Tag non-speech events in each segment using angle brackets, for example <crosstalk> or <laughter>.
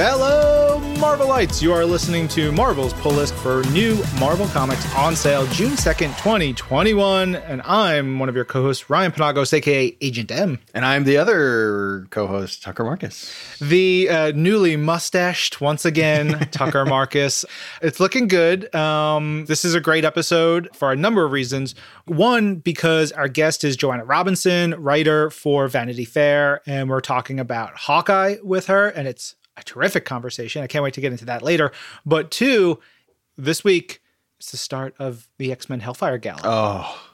Hello, Marvelites! You are listening to Marvel's pull list for new Marvel Comics on sale June 2nd, 2021. And I'm one of your co hosts, Ryan Penagos, aka Agent M. And I'm the other co host, Tucker Markus. The uh, newly mustached, once again, <laughs> Tucker Markus. It's looking good. Um, this is a great episode for a number of reasons. One, because our guest is Joanna Robinson, writer for Vanity Fair, and we're talking about Hawkeye with her, and it's a terrific conversation. I can't wait to get into that later. But two, this week it's the start of the X Men Hellfire Gala. Oh,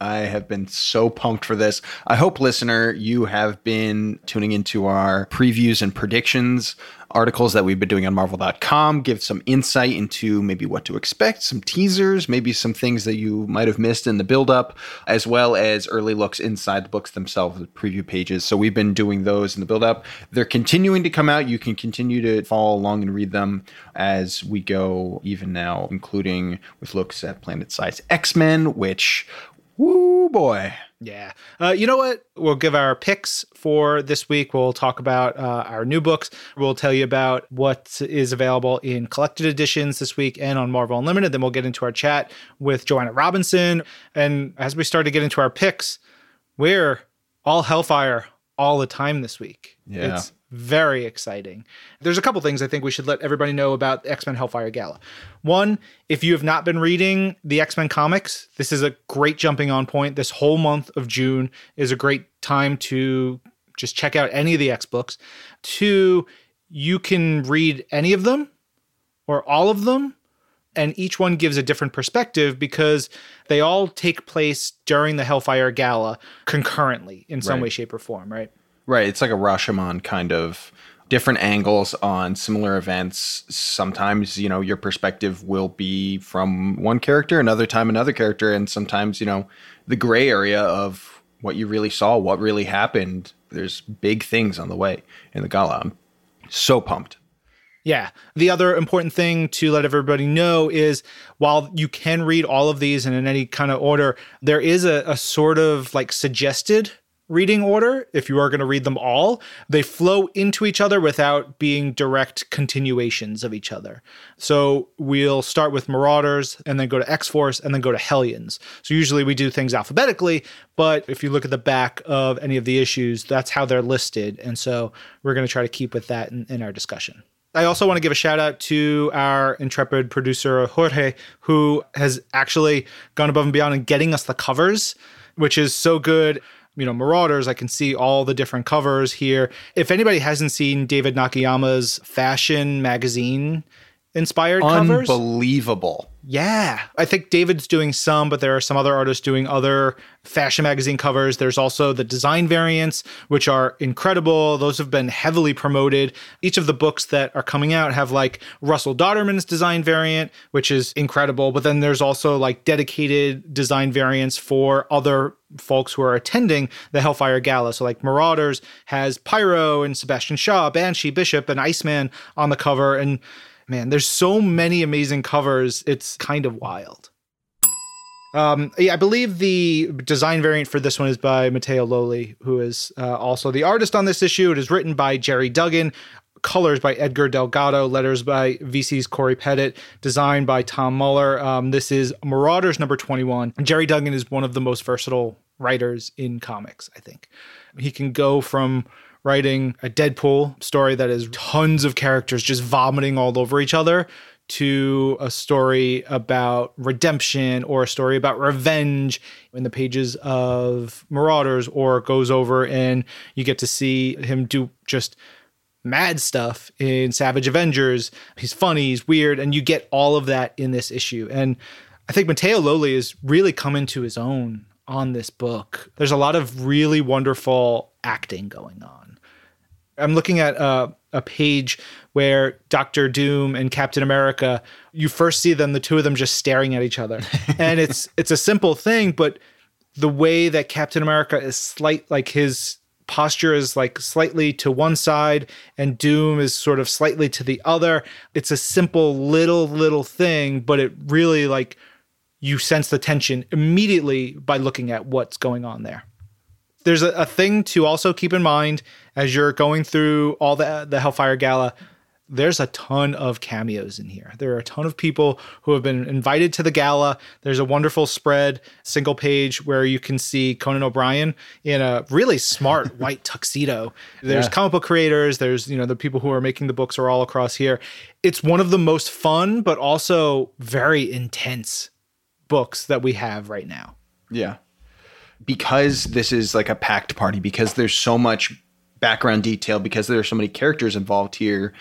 I have been so pumped for this. I hope, listener, you have been tuning into our previews and predictions articles that we've been doing on Marvel.com, give some insight into maybe what to expect, some teasers, maybe some things that you might have missed in the build-up, as well as early looks inside the books themselves, the preview pages. So we've been doing those in the build-up. They're continuing to come out. You can continue to follow along and read them as we go, even now, including with looks at Planet Size X-Men, which Woo boy. Yeah. Uh, you know what? We'll give our picks for this week. We'll talk about uh, our new books. We'll tell you about what is available in collected editions this week and on Marvel Unlimited. Then we'll get into our chat with Joanna Robinson. And as we start to get into our picks, we're all Hellfire all the time this week. Yeah. It's very exciting. There's a couple things I think we should let everybody know about X Men Hellfire Gala. One, if you have not been reading the X Men comics, this is a great jumping on point. This whole month of June is a great time to just check out any of the X books. Two, you can read any of them or all of them. And each one gives a different perspective because they all take place during the Hellfire Gala concurrently in some Right. way, shape, or form, right? Right. It's like a Rashomon kind of different angles on similar events. Sometimes, you know, your perspective will be from one character, another time another character, and sometimes, you know, the gray area of what you really saw, what really happened. There's big things on the way in the gala. I'm so pumped. Yeah. The other important thing to let everybody know is while you can read all of these and in any kind of order, there is a, a sort of like suggested reading order if you are going to read them all. They flow into each other without being direct continuations of each other. So we'll start with Marauders and then go to X Force and then go to Hellions. So usually we do things alphabetically, but if you look at the back of any of the issues, that's how they're listed. And so we're going to try to keep with that in, in our discussion. I also want to give a shout out to our intrepid producer, Jorge, who has actually gone above and beyond in getting us the covers, which is so good. You know, Marauders, I can see all the different covers here. If anybody hasn't seen David Nakayama's fashion magazine inspired covers, Unbelievable. Yeah. I think David's doing some, but there are some other artists doing other fashion magazine covers. There's also the design variants, which are incredible. Those have been heavily promoted. Each of the books that are coming out have like Russell Dauterman's design variant, which is incredible. But then there's also like dedicated design variants for other folks who are attending the Hellfire Gala. So like Marauders has Pyro and Sebastian Shaw, Banshee, Bishop, and Iceman on the cover. And man, there's so many amazing covers. It's kind of wild. Um, yeah, I believe the design variant for this one is by Matteo Lolli, who is uh, also the artist on this issue. It is written by Gerry Duggan, colors by Edgar Delgado, letters by VC's Corey Pettit, designed by Tom Muller. Um, this is Marauders number 21. Gerry Duggan is one of the most versatile writers in comics, I think. He can go from writing a Deadpool story that is tons of characters just vomiting all over each other to a story about redemption or a story about revenge in the pages of Marauders, or goes over and you get to see him do just mad stuff in Savage Avengers. He's funny, he's weird, and you get all of that in this issue. And I think Matteo Lolli has really come into his own on this book. There's a lot of really wonderful acting going on. I'm looking at uh, a page where Doctor Doom and Captain America, you first see them, the two of them just staring at each other. <laughs> and it's it's a simple thing, but the way that Captain America is slight like his posture is like slightly to one side and Doom is sort of slightly to the other. It's a simple little little thing, but it really like you sense the tension immediately by looking at what's going on there. There's a, a thing to also keep in mind as you're going through all the the Hellfire Gala. there's a ton of cameos in here. There are a ton of people who have been invited to the gala. There's a wonderful spread, single page, where you can see Conan O'Brien in a really smart <laughs> white tuxedo. There's yeah. comic book creators, there's, you know, the people who are making the books are all across here. It's one of the most fun, but also very intense books that we have right now. Yeah. Because this is like a packed party, because there's so much background detail, because there are so many characters involved here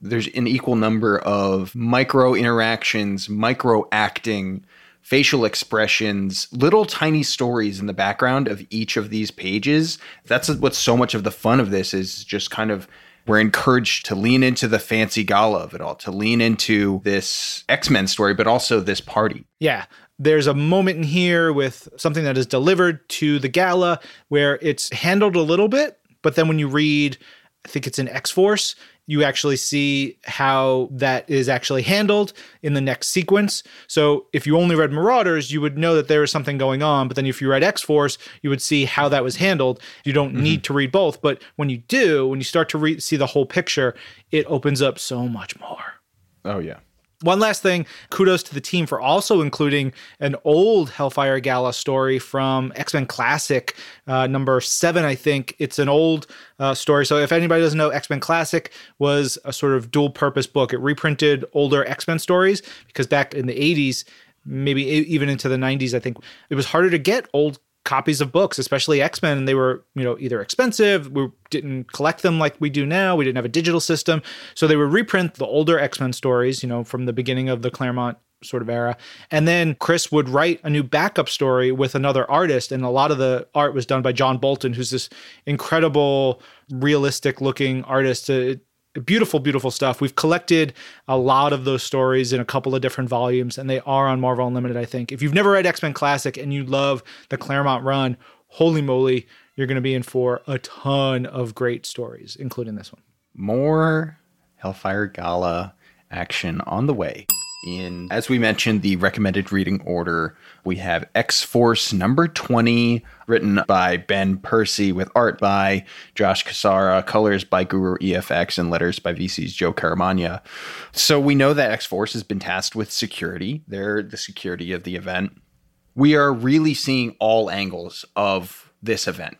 there's an equal number of micro interactions, micro acting, facial expressions, little tiny stories in the background of each of these pages. That's what's so much of the fun of this is just kind of we're encouraged to lean into the fancy gala of it all, to lean into this X Men story, but also this party. Yeah. There's a moment in here with something that is delivered to the gala where it's handled a little bit, but then when you read, I think it's in X Force, you actually see how that is actually handled in the next sequence. So if you only read Marauders, you would know that there is something going on. But then if you read X Force, you would see how that was handled. You don't mm-hmm. need to read both. But when you do, when you start to re- see the whole picture, it opens up so much more. Oh, yeah. One last thing, kudos to the team for also including an old Hellfire Gala story from X Men Classic, uh, number seven, I think. It's an old uh, story. So if anybody doesn't know, X Men Classic was a sort of dual purpose book. It reprinted older X Men stories because back in the 80s, maybe even into the 90s, I think it was harder to get old copies of books, especially X Men. They were, you know, either expensive, we didn't collect them like we do now, we didn't have a digital system. So they would reprint the older X Men stories, you know, from the beginning of the Claremont sort of era. And then Chris would write a new backup story with another artist. And a lot of the art was done by John Bolton, who's this incredible, realistic looking artist. It, beautiful, beautiful stuff. We've collected a lot of those stories in a couple of different volumes, and they are on Marvel Unlimited, I think. If you've never read X Men Classic and you love the Claremont run, holy moly, you're going to be in for a ton of great stories, including this one. More Hellfire Gala action on the way in, as we mentioned, the recommended reading order, we have X Force number 20, written by Ben Percy, with art by Josh Cassara, colors by Guru EFX, and letters by VC's Joe Caramagna. So we know that X Force has been tasked with security. They're the security of the event. We are really seeing all angles of this event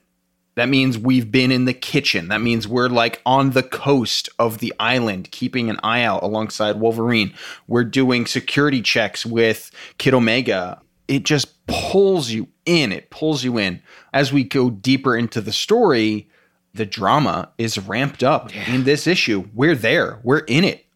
that means we've been in the kitchen. That means we're like on the coast of the island, keeping an eye out alongside Wolverine. We're doing security checks with Kid Omega. It just pulls you in. It pulls you in. As we go deeper into the story, the drama is ramped up yeah. in this issue. We're there, we're in it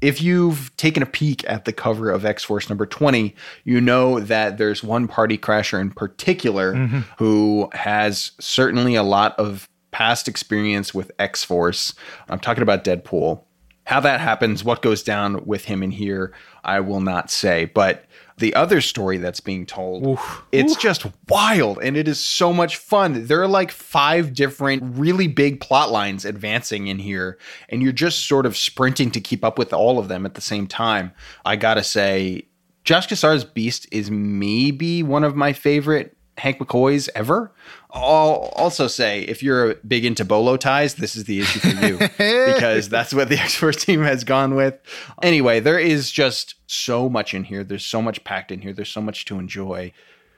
if you've taken a peek at the cover of X Force number 20, you know that there's one party crasher in particular mm-hmm. who has certainly a lot of past experience with X Force. I'm talking about Deadpool. How that happens, what goes down with him in here, I will not say. But the other story that's being told, Oof. it's Oof. just wild and it is so much fun. There are like five different really big plot lines advancing in here, and you're just sort of sprinting to keep up with all of them at the same time. I gotta say, Josh Cassara's Beast is maybe one of my favorite Hank McCoys ever. I'll also say if you're big into bolo ties, this is the issue for you <laughs> because that's what the X Force team has gone with. Anyway, there is just so much in here. There's so much packed in here. There's so much to enjoy.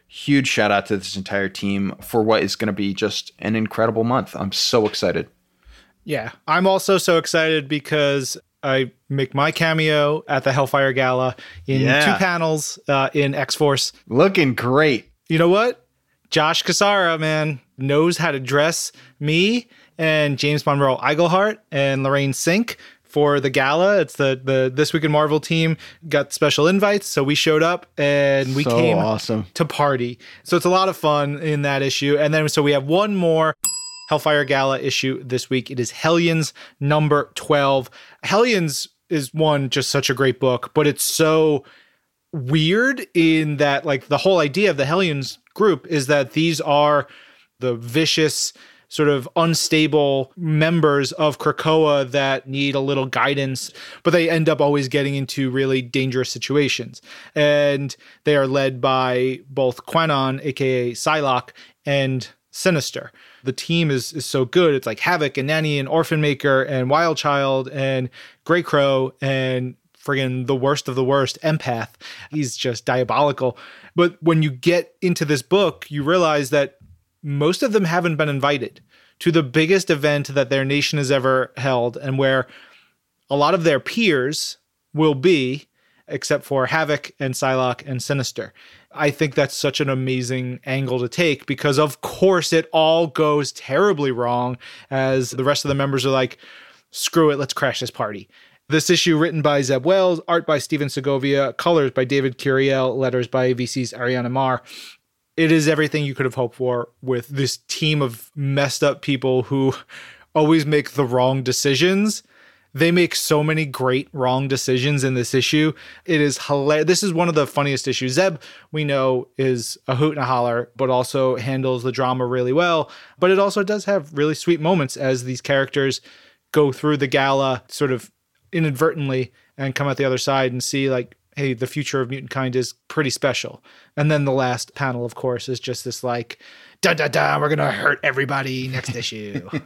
Huge shout out to this entire team for what is going to be just an incredible month. I'm so excited. Yeah, I'm also so excited because I make my cameo at the Hellfire Gala in yeah. two panels uh, in X Force. Looking great. You know what? Josh Cassara, man, knows how to dress me and James Monroe Iglehart and Lorraine Sink for the gala. It's the the This Week in Marvel team got special invites, so we showed up and we so came awesome. to party. So it's a lot of fun in that issue. And then so we have one more Hellfire Gala issue this week. It is Hellions number 12. Hellions is one just such a great book, but it's so weird in that like the whole idea of the Hellions group is that these are the vicious sort of unstable members of Krakoa that need a little guidance, but they end up always getting into really dangerous situations. And they are led by both Kwannon, aka Psylocke, and Sinister. The team is is so good. It's like Havoc and Nanny and Orphan Maker and Wild Child and Grey Crow and friggin' the worst of the worst empath. He's just diabolical. But when you get into this book, you realize that most of them haven't been invited to the biggest event that their nation has ever held and where a lot of their peers will be, except for Havoc and Psylocke and Sinister. I think that's such an amazing angle to take because, of course, it all goes terribly wrong as the rest of the members are like, screw it, let's crash this party. This issue written by Zeb Wells, art by Stephen Segovia, colors by David Curiel, letters by VC's Ariana Maher. It is everything you could have hoped for with this team of messed up people who <laughs> always make the wrong decisions they make so many great wrong decisions in this issue. It is hilarious. This is one of the funniest issues. Zeb, we know, is a hoot and a holler, but also handles the drama really well. But it also does have really sweet moments as these characters go through the gala sort of inadvertently and come out the other side and see like hey the future of mutant kind is pretty special. And then the last panel of course is just this like da da da we're gonna hurt everybody next issue. <laughs>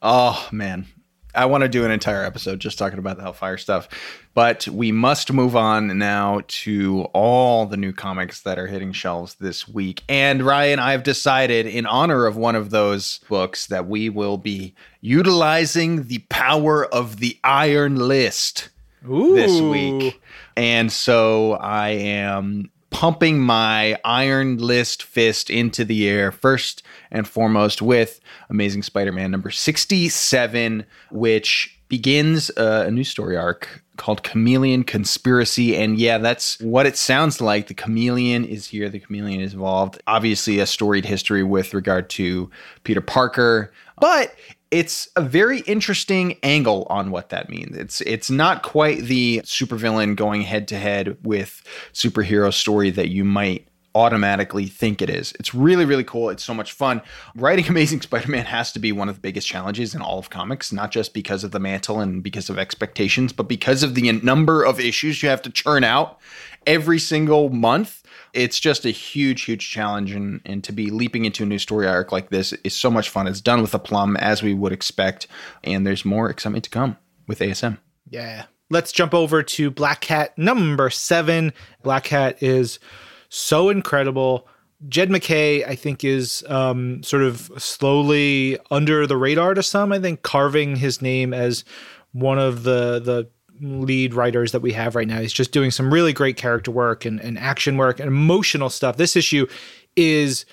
Oh man I want to do an entire episode just talking about the Hellfire stuff, but we must move on now to all the new comics that are hitting shelves this week. And Ryan, I've decided in honor of one of those books that we will be utilizing the power of the Iron List Ooh. this week. And so I am pumping my iron list fist into the air first and foremost with Amazing Spider Man number 67, which begins uh, a new story arc called Chameleon Conspiracy. And yeah, that's what it sounds like. The chameleon is here, the chameleon is involved. Obviously, a storied history with regard to Peter Parker, but it's a very interesting angle on what that means. It's it's not quite the supervillain going head to head with superhero story that you might automatically think it is. It's really, really cool. It's so much fun. Writing <laughs> Amazing Spider Man has to be one of the biggest challenges in all of comics, not just because of the mantle and because of expectations, but because of the number of issues you have to churn out every single month it's just a huge, huge challenge. And, and to be leaping into a new story arc like this is so much fun. It's done with a plum, as we would expect. And there's more excitement to come with ASM. Yeah. Let's jump over to Black Cat number seven. Black Cat is so incredible. Jed MacKay, I think, is um, sort of slowly under the radar to some. I think carving his name as one of the the lead writers that we have right now. He's just doing some really great character work and, and action work and emotional stuff. This issue is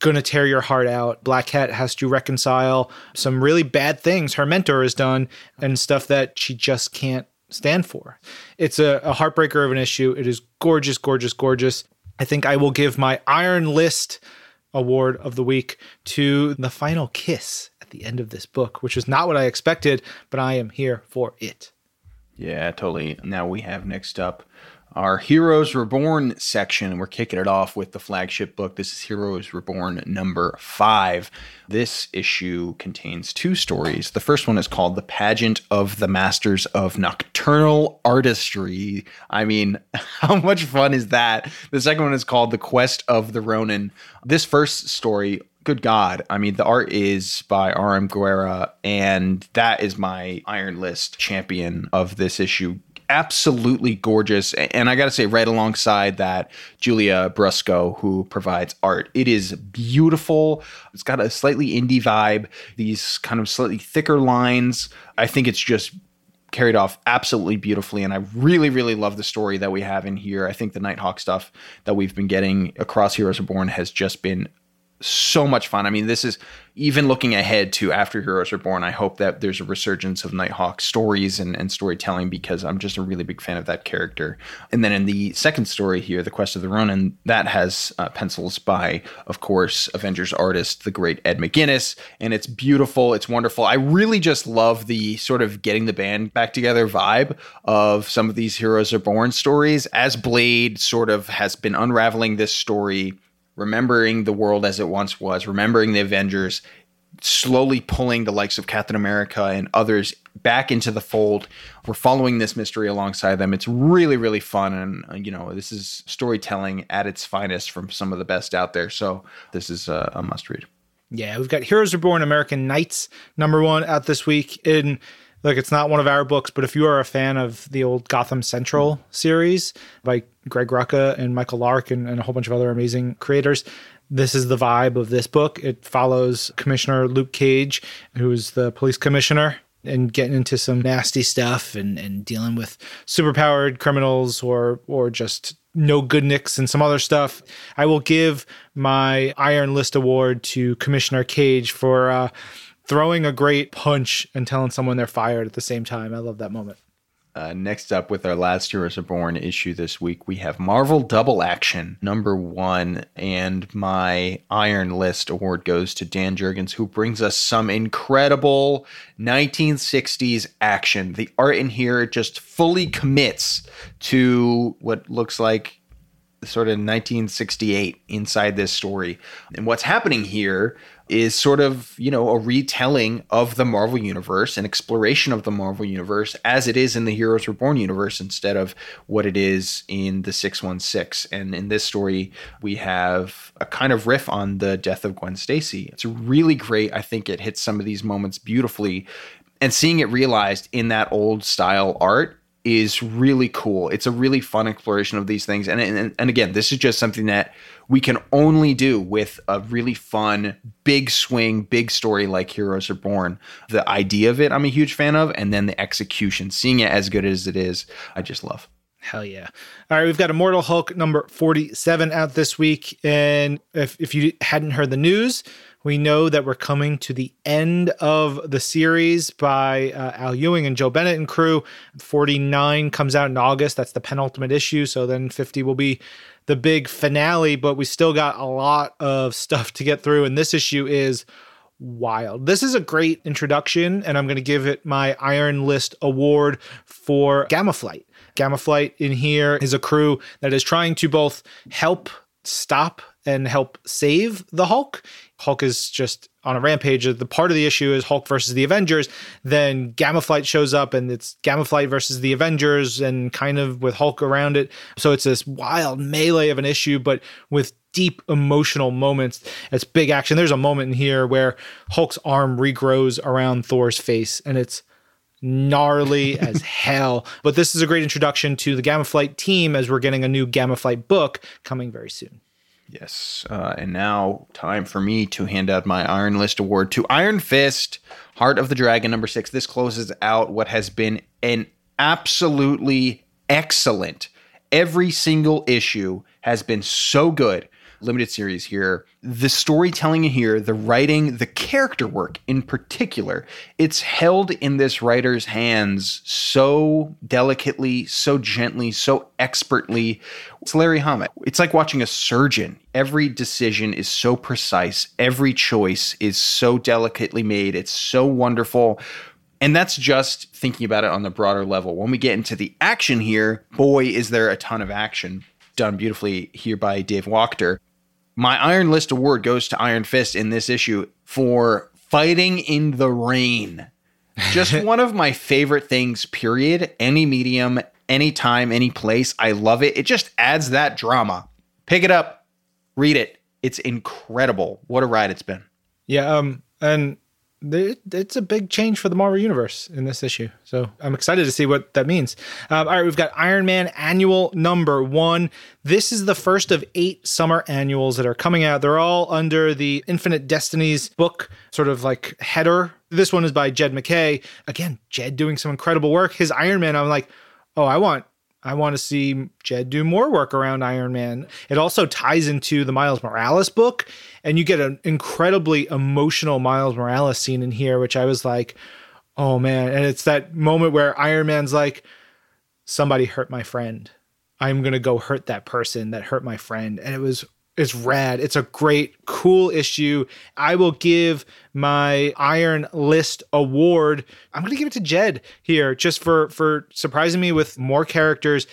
going to tear your heart out. Black Cat has to reconcile some really bad things her mentor has done and stuff that she just can't stand for. It's a, a heartbreaker of an issue. It is gorgeous, gorgeous, gorgeous. I think I will give my Iron List award of the week to the final kiss at the end of this book, which was not what I expected, but I am here for it. Yeah, totally. Now we have next up our Heroes Reborn section. We're kicking it off with the flagship book. This is Heroes Reborn number five. This issue contains two stories. The first one is called The Pageant of the Masters of Nocturnal Artistry. I mean, <laughs> how much fun is that? The second one is called The Quest of the Ronin. This first story good God. I mean, the art is by R.M. Guerra, and that is my Iron List champion of this issue. Absolutely gorgeous. And I got to say, right alongside that, Giulia Brusco, who provides art. It is beautiful. It's got a slightly indie vibe, these kind of slightly thicker lines. I think it's just carried off absolutely beautifully and i really really love the story that we have in here i think the nighthawk stuff that we've been getting across heroes reborn has just been so much fun. I mean, this is even looking ahead to after Heroes Reborn. I hope that there's a resurgence of Nighthawk stories and, and storytelling because I'm just a really big fan of that character. And then in the second story here, The Quest of the Ronin, that has uh, pencils by, of course, Avengers artist, the great Ed McGuinness. And it's beautiful. It's wonderful. I really just love the sort of getting the band back together vibe of some of these Heroes Reborn stories as Blade sort of has been unraveling this story remembering the world as it once was, remembering the Avengers, slowly pulling the likes of Captain America and others back into the fold. We're following this mystery alongside them. It's really, really fun. And, uh, you know, this is storytelling at its finest from some of the best out there. So this is a, a must read. Yeah, we've got Heroes Reborn American Knights, number one out this week. In like it's not one of our books, but if you are a fan of the old Gotham Central series by Greg Rucka and Michael Lark and, and a whole bunch of other amazing creators, this is the vibe of this book. It follows Commissioner Luke Cage, who is the police commissioner, and getting into some nasty stuff and, and dealing with superpowered criminals or or just no good nicks and some other stuff. I will give my Iron List award to Commissioner Cage for uh, throwing a great punch and telling someone they're fired at the same time. I love that moment. Uh, next up, with our last Heroes Born issue this week, we have Marvel Double Action number one, and my Iron List award goes to Dan Jurgens, who brings us some incredible 1960s action. The art in here just fully commits to what looks like sort of 1968 inside this story. And what's happening here is sort of, you know, a retelling of the Marvel universe, an exploration of the Marvel universe as it is in the Heroes Reborn universe instead of what it is in the 616. And in this story, we have a kind of riff on the death of Gwen Stacy. It's really great. I think it hits some of these moments beautifully. And seeing it realized in that old style art is really cool. It's a really fun exploration of these things. And, and, and again, this is just something that we can only do with a really fun, big swing, big story like Heroes Reborn. The idea of it, I'm a huge fan of. And then the execution, seeing it as good as it is, I just love. Hell yeah. All right, we've got Immortal Hulk number 47 out this week. And if, if you hadn't heard the news, we know that we're coming to the end of the series by uh, Al Ewing and Joe Bennett and crew. 49 comes out in August. That's the penultimate issue. So then 50 will be the big finale, but we still got a lot of stuff to get through. And this issue is wild. This is a great introduction, and I'm going to give it my Iron List award for Gamma Flight. Gamma Flight in here is a crew that is trying to both help stop and help save the Hulk. Hulk is just on a rampage. The part of the issue is Hulk versus the Avengers. Then Gamma Flight shows up and it's Gamma Flight versus the Avengers and kind of with Hulk around it. So it's this wild melee of an issue, but with deep emotional moments. It's big action. There's a moment in here where Hulk's arm regrows around Thor's face and it's gnarly <laughs> as hell. But this is a great introduction to the Gamma Flight team as we're getting a new Gamma Flight book coming very soon. Yes. Uh, and now, time for me to hand out my Iron List award to Iron Fist, Heart of the Dragon, number six. This closes out what has been an absolutely excellent. Every single issue has been so good limited series here. The storytelling here, the writing, the character work in particular, it's held in this writer's hands so delicately, so gently, so expertly. It's Larry Hama. It's like watching a surgeon. Every decision is so precise, every choice is so delicately made. It's so wonderful. And that's just thinking about it on the broader level. When we get into the action here, boy, is there a ton of action done beautifully here by Dave Wachter my Iron List award goes to Iron Fist in this issue for fighting in the rain. Just <laughs> one of my favorite things, period. Any medium, any time, any place. I love it. It just adds that drama. Pick it up, read it. It's incredible. What a ride it's been. Yeah, um, and it's a big change for the Marvel Universe in this issue. So I'm excited to see what that means. Um, all right, we've got Iron Man annual number one. This is the first of eight summer annuals that are coming out. They're all under the Infinite Destinies book, sort of like header. This one is by Jed MacKay. Again, Jed doing some incredible work. His Iron Man, I'm like, oh, I want I want to see Jed do more work around Iron Man. It also ties into the Miles Morales book, and you get an incredibly emotional Miles Morales scene in here, which I was like, oh man. And it's that moment where Iron Man's like, somebody hurt my friend. I'm to go hurt that person that hurt my friend. And it was it's rad. It's a great, cool issue. I will give my Iron List award. I'm to give it to Jed here, just for for surprising me with more characters.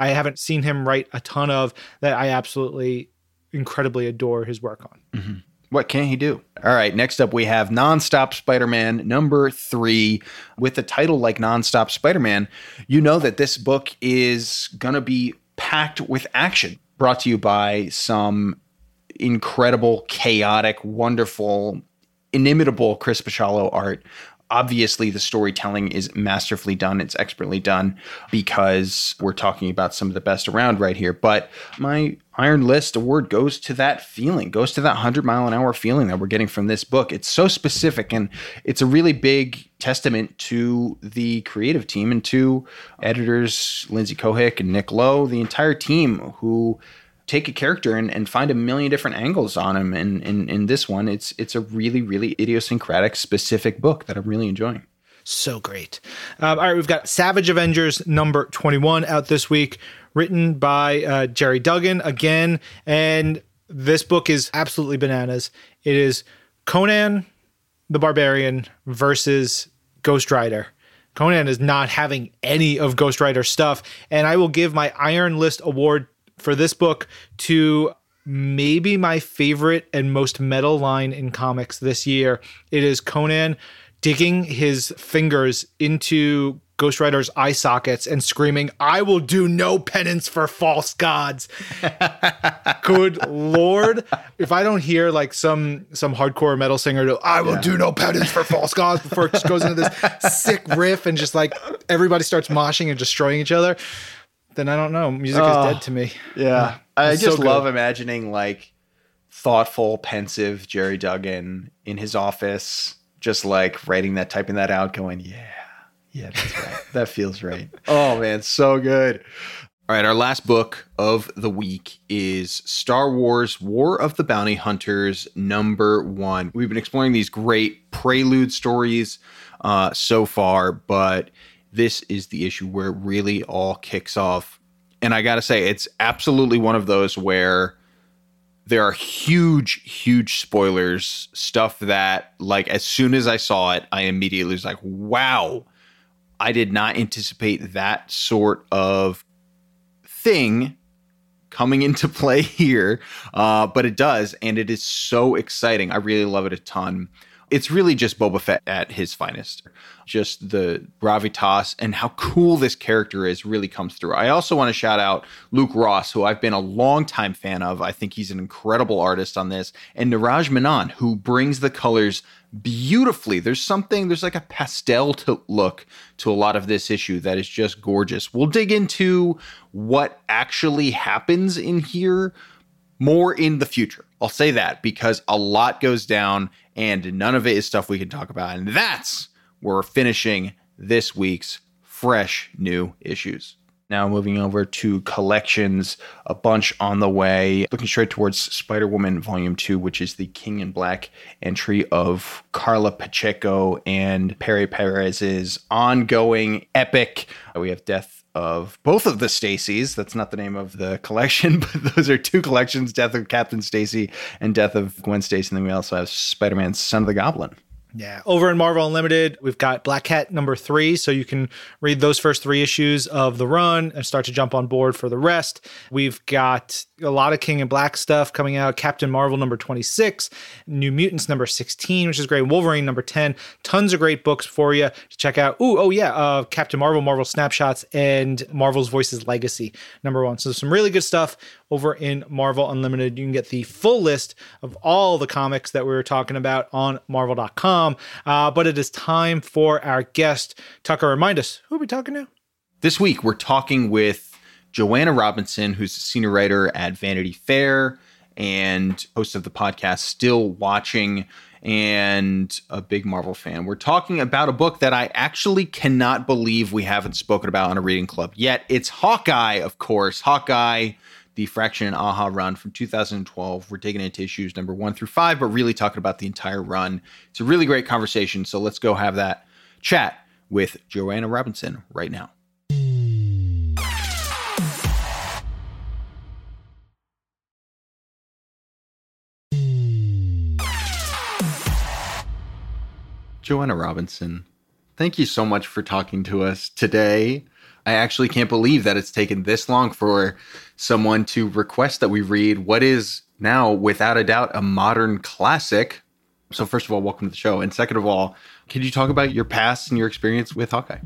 I haven't seen him write a ton of that. I absolutely, incredibly adore his work on. Mm-hmm. What can he do? All right, next up we have Nonstop Spider Man number three. With a title like Nonstop Spider Man, you know that this book is going to be packed with action. Brought to you by some incredible, chaotic, wonderful, inimitable Chris Bachalo art obviously the storytelling is masterfully done. It's expertly done because we're talking about some of the best around right here. But my iron list award goes to that feeling goes to that 100 mile an hour feeling that we're getting from this book. It's so specific and it's a really big testament to the creative team and to editors lindsey cohick and nick lowe the entire team who take a character and, and find a million different angles on him. And in, this one, it's it's a really, really idiosyncratic, specific book that I'm really enjoying. So great. Um, all right, we've got Savage Avengers number 21 out this week, written by uh, Gerry Duggan again. And this book is absolutely bananas. It is Conan the Barbarian versus Ghost Rider. Conan is not having any of Ghost Rider stuff. And I will give my Iron List award for this book to maybe my favorite and most metal line in comics this year. It is Conan digging his fingers into Ghost Rider's eye sockets and screaming, I will do no penance for false gods. <laughs> Good lord. If I don't hear like some some hardcore metal singer do, I will yeah. do no penance for false gods before it just goes into this sick riff and just like everybody starts moshing and destroying each other then I don't know. Music is dead to me. Yeah. I just so love imagining like thoughtful, pensive Gerry Duggan in his office, just like writing that, typing that out, going, yeah, yeah, that's right. <laughs> that feels right. Oh, man, so good. All right, our last book of the week is Star Wars War of the Bounty Hunters, number one. We've been exploring these great prelude stories uh, so far, but this is the issue where it really all kicks off. And I got to say, it's absolutely one of those where there are huge, huge spoilers, stuff that, like, as soon as I saw it, I immediately was like, wow, I did not anticipate that sort of thing coming into <laughs> play here. Uh, but it does, and it is so exciting. I really love it a ton. It's really just Boba Fett at his finest just the gravitas and how cool this character is really comes through. I also want to shout out Luke Ross, who I've been a long time fan of. I think he's an incredible artist on this, and Neeraj Menon, who brings the colors beautifully. There's something, there's like a pastel to look to a lot of this issue that is just gorgeous. We'll dig into what actually happens in here more in the future. I'll say that because a lot goes down and none of it is stuff we can talk about. And that's where we're finishing this week's fresh new issues. Now moving over to collections, a bunch on the way. Looking straight towards Spider Woman Volume 2, which is the King in Black entry of Karla Pacheco and Pere Pérez's ongoing epic. We have Death of both of the Stacys. That's not the name of the collection, <laughs> but those are two collections Death of Captain Stacy and Death of Gwen Stacy. And then we also have Spider Man Son of the Goblin. Yeah. Over in Marvel Unlimited, we've got Black Cat number three. So you can read those first three issues of the run and start to jump on board for the rest. We've got a lot of King in Black stuff coming out. Captain Marvel number 26, New Mutants number 16, which is great. Wolverine number 10. Tons of great books for you to check out. Ooh, oh yeah, uh, Captain Marvel, Marvel Snapshots, and Marvel's Voices Legacy number one. So some really good stuff over in Marvel Unlimited. You can get the full list of all the comics that we were talking about on Marvel.com. Uh, but it is time for our guest. Tucker, remind us who are we talking to? This week, we're talking with Joanna Robinson, who's a senior writer at Vanity Fair and host of the podcast Still Watching and a big Marvel fan. We're talking about a book that I actually cannot believe we haven't spoken about on a reading club yet. It's Hawkeye, of course. Hawkeye, the Fraction and Aja run from 2012. We're digging into issues number one through five, but really talking about the entire run. It's a really great conversation. So let's go have that chat with Joanna Robinson right now. Joanna Robinson, thank you so much for talking to us today. I actually can't believe that it's taken this long for someone to request that we read what is now, without a doubt, a modern classic. So, first of all, welcome to the show. And second of all, can you talk about your past and your experience with Hawkeye?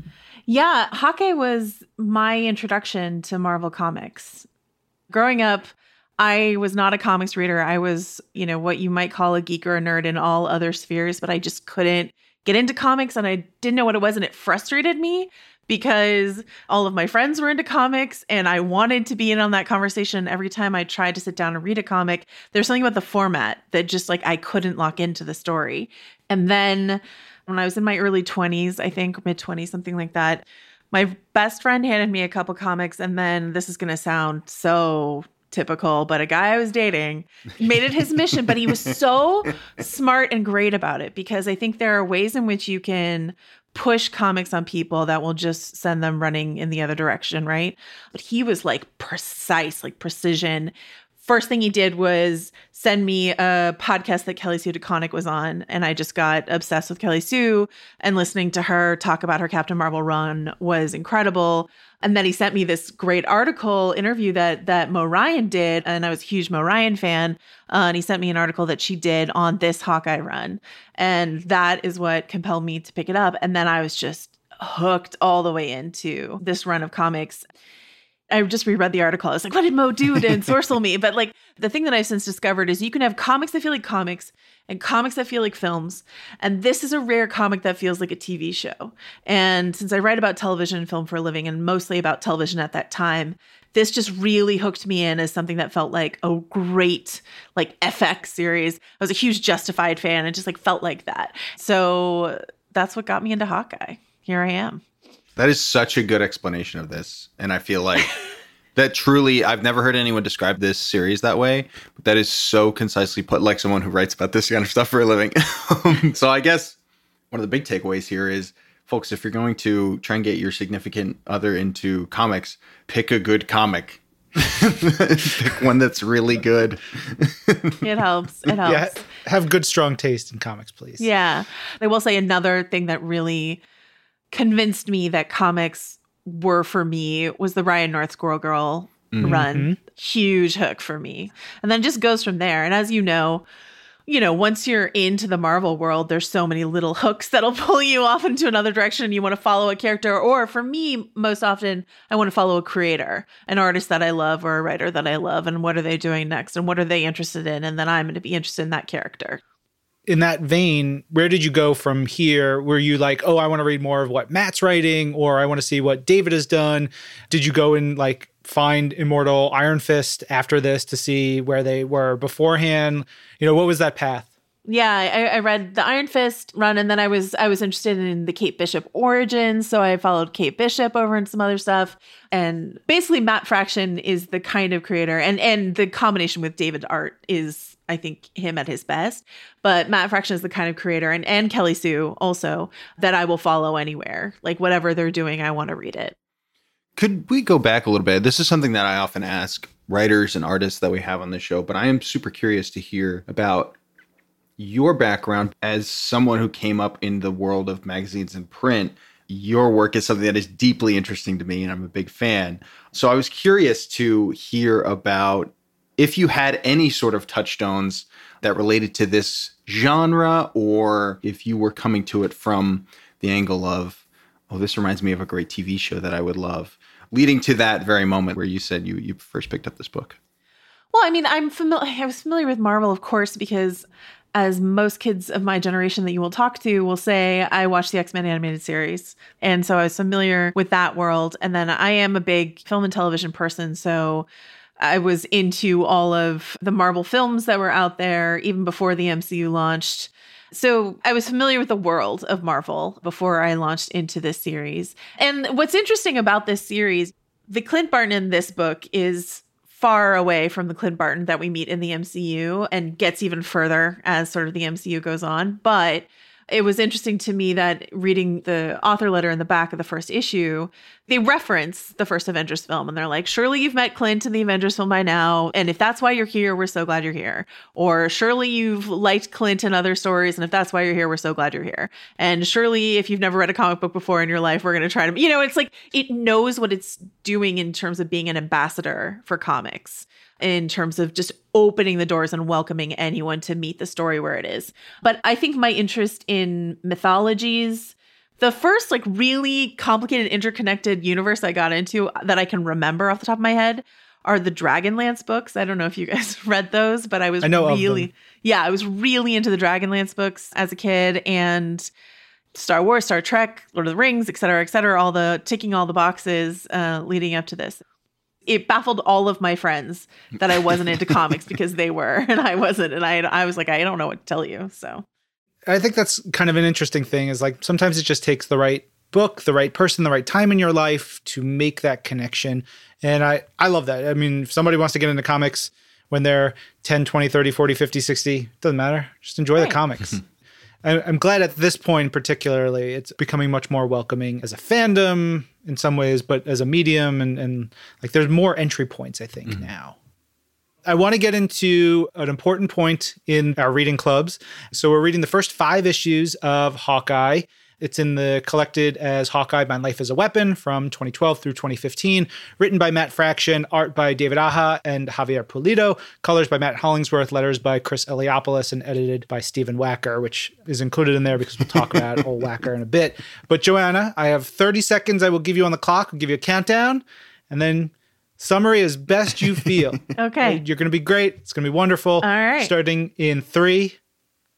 Yeah, Hawkeye was my introduction to Marvel Comics. Growing up, I was not a comics reader. I was, you know, what you might call a geek or a nerd in all other spheres, but I just couldn't get into comics and I didn't know what it was and it frustrated me because all of my friends were into comics and I wanted to be in on that conversation. Every time I tried to sit down and read a comic, there's something about the format that just like I couldn't lock into the story. And then when I was in my early 20s, I think mid 20s, something like that, my best friend handed me a couple comics. And then this is going to sound so typical, but a guy I was dating made it his mission. But he was so <laughs> smart and great about it because I think there are ways in which you can push comics on people that will just send them running in the other direction, right? But he was like precise, like precision. First thing he did was send me a podcast that Kelly Sue DeConnick was on, and I just got obsessed with Kelly Sue. And listening to her talk about her Captain Marvel run was incredible. And then he sent me this great article interview that that Mo Ryan did, and I was a huge Mo Ryan fan. Uh, and he sent me an article that she did on this Hawkeye run, and that is what compelled me to pick it up. And then I was just hooked all the way into this run of comics. I just reread the article. I was like, what did Mo do to <laughs> ensorcel me? But like the thing that I've since discovered is you can have comics that feel like comics and comics that feel like films. And this is a rare comic that feels like a TV show. And since I write about television and film for a living and mostly about television at that time, this just really hooked me in as something that felt like a great like FX series. I was a huge Justified fan and just like felt like that. So that's what got me into Hawkeye. Here I am. That is such a good explanation of this. And I feel like <laughs> that truly, I've never heard anyone describe this series that way, but that is so concisely put, like someone who writes about this kind of stuff for a living. <laughs> so I guess one of the big takeaways here is folks, if you're going to try and get your significant other into comics, pick a good comic. <laughs> pick one that's really good. <laughs> it helps. It helps. Yeah, have good, strong taste in comics, please. Yeah. I will say another thing that really convinced me that comics were for me was the Ryan North Squirrel Girl mm-hmm. run. Huge hook for me. And then just goes from there. And as you know, you know, once you're into the Marvel world, there's so many little <laughs> hooks that'll pull you off into another direction. And you want to follow a character, or for me, most often, I want to follow a creator, an artist that I love, or a writer that I love, and what are they doing next, and what are they interested in, and then I'm going to be interested in that character in that vein, where did you go from here? Were you like, oh, I want to read more of what Matt's writing, or I want to see what David has done? Did you go and like find Immortal Iron Fist after this to see where they were beforehand? You know, what was that path? Yeah, I, I, read the Iron Fist run, and then I was I was interested in the Kate Bishop origins, so I followed Kate Bishop over and some other stuff. And basically, Matt Fraction is the kind of creator, and and the combination with David Art is I think him at his best. But Matt Fraction is the kind of creator, and and Kelly Sue also that I will follow anywhere, like whatever they're doing, I want to read it. Could we go back a little bit? This is something that I often ask writers and artists that we have on the show, but I am super curious to hear about your background as someone who came up in the world of magazines and print. Your work is something that is deeply interesting to me, and I'm a big fan. So I was curious to hear about if you had any sort of touchstones that related to this genre, or if you were coming to it from the angle of, oh, this reminds me of a great TV show that I would love, leading to that very moment where you said you you first picked up this book. Well, I mean, I'm familiar. I was familiar with Marvel, of course, because as most kids of my generation that you will talk to will say, I watched the X Men animated series. And so I was familiar with that world. And then I am a big film and television person. So I was into all of the Marvel films that were out there even before the MCU launched. So I was familiar with the world of Marvel before I launched into this series. And what's interesting about this series, the Clint Barton in this book is far away from the Clint Barton that we meet in the MCU and gets even further as sort of the MCU goes on. But it was interesting to me that reading the author letter in the back of the first issue, they reference the first Avengers film and they're like, surely you've met Clint in the Avengers film by now. And if that's why you're here, we're so glad you're here. Or surely you've liked Clint in other stories. And if that's why you're here, we're so glad you're here. And surely if you've never read a comic book before in your life, we're going to try to, you know, it's like it knows what it's doing in terms of being an ambassador for comics in terms of just opening the doors and welcoming anyone to meet the story where it is. But I think my interest in mythologies, the first like really complicated interconnected universe I got into that I can remember off the top of my head are the Dragonlance books. I don't know if you <laughs> guys read those, but I was I know really yeah, I was really into the Dragonlance books as a kid and Star Wars, Star Trek, Lord of the Rings, et cetera, et cetera, all the ticking all the boxes uh, leading up to this. It baffled all of my friends that I wasn't into <laughs> comics because they were and I wasn't. And I, I was like, I don't know what to tell you. So I think that's kind of an interesting thing is like sometimes it just takes the right book, the right person, the right time in your life to make that connection. And I, I love that. I mean, if somebody wants to get into comics when they're 10, 20, 30, 40, 50, 60, doesn't matter. Just enjoy right. the comics. <laughs> I'm glad at this point, particularly, it's becoming much more welcoming as a fandom in some ways, but as a medium and, and like there's more entry points, I think, mm-hmm. now. I want to get into an important point in our reading clubs. So we're reading the first five issues of Hawkeye. It's in the collected as Hawkeye My Life as a Weapon from 2012 through 2015, written by Matt Fraction, art by David Aja and Javier Pulido, colors by Matt Hollingsworth, letters by Chris Eliopoulos, and edited by Stephen Wacker, which is included in there because we'll talk about old <laughs> Wacker in a bit. But Joanna, I have 30 seconds I will give you on the clock. I'll give you a countdown, and then summary as best you feel. <laughs> okay. You're going to be great. It's going to be wonderful. All right. Starting in three,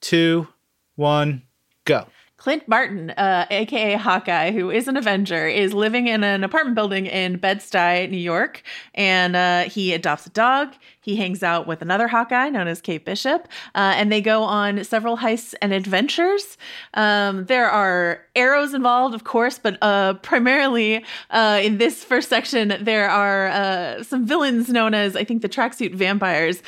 two, one, go. Clint Barton, uh, aka Hawkeye, who is an Avenger, is living in an apartment building in Bed-Stuy, New York, and uh, he adopts a dog. He hangs out with another Hawkeye known as Kate Bishop, uh, and they go on several heists and adventures. Um, there are arrows involved, of course, but uh, primarily uh, in this first section, there are uh, some villains known as, I think, the tracksuit vampires.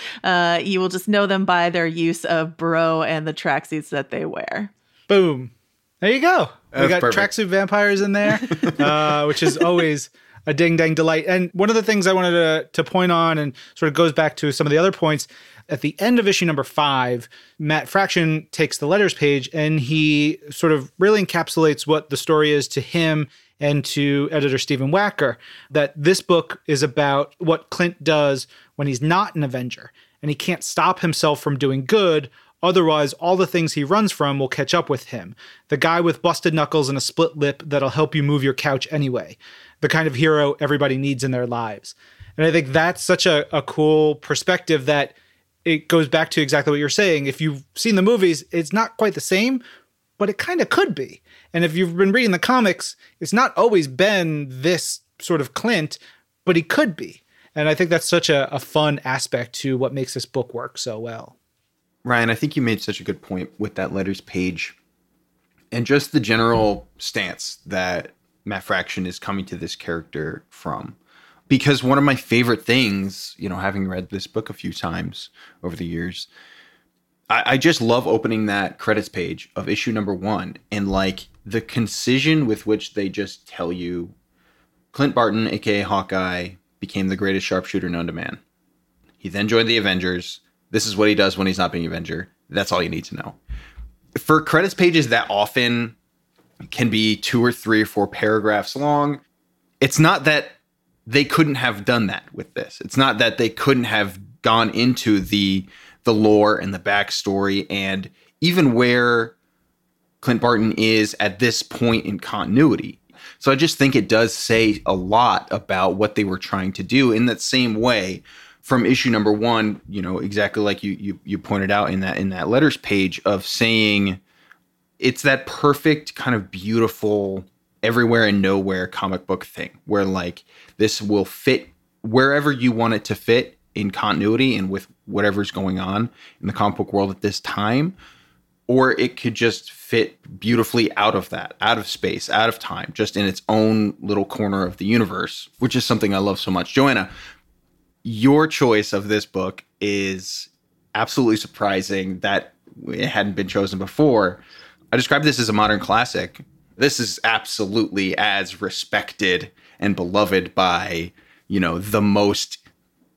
you will just know them by their use of bro and the tracksuits that they wear. Boom. There you go. That's we got tracksuit vampires in there, <laughs> uh, which is always a ding dang delight. And one of the things I wanted to, to point on and sort of goes back to some of the other points at the end of issue number five, Matt Fraction takes the letters page and he sort of really encapsulates what the story is to him and to editor Stephen Wacker. That this book is about what Clint does when he's not an Avenger and he can't stop himself from doing good Otherwise, all the things he runs from will catch up with him. The guy with busted knuckles and a split lip that'll help you move your couch anyway. The kind of hero everybody needs in their lives. And I think that's such a, a cool perspective that it goes back to exactly what you're saying. If you've seen the movies, it's not quite the same, but it kind of could be. And if you've been reading the comics, it's not always been this sort of Clint, but he could be. And I think that's such a, a fun aspect to what makes this book work so well. Ryan, I think you made such a good point with that letters page and just the general stance that Matt Fraction is coming to this character from. Because one of my favorite things, you know, having read this book a few times over the years, I, I just love opening that credits page of issue number one and like the concision with which they just tell you Clint Barton, aka Hawkeye, became the greatest sharpshooter known to man. He then joined the Avengers this is what he does when he's not being Avenger. That's all you need to know. For credits pages that often can be two or three or four paragraphs long, it's not that they couldn't have done that with this. It's not that they couldn't have gone into the the lore and the backstory and even where Clint Barton is at this point in continuity. So I just think it does say a lot about what they were trying to do in that same way from issue number one, you know, exactly like you you you pointed out in that in that letters page of saying it's that perfect kind of beautiful everywhere and nowhere comic book thing where like this will fit wherever you want it to fit in continuity and with whatever's going on in the comic book world at this time or it could just fit beautifully out of that out of space out of time just in its own little corner of the universe which is something i love so much. Joanna your choice of this book is absolutely surprising that it hadn't been chosen before. I describe this as a modern classic. This is absolutely as respected and beloved by, you know, the most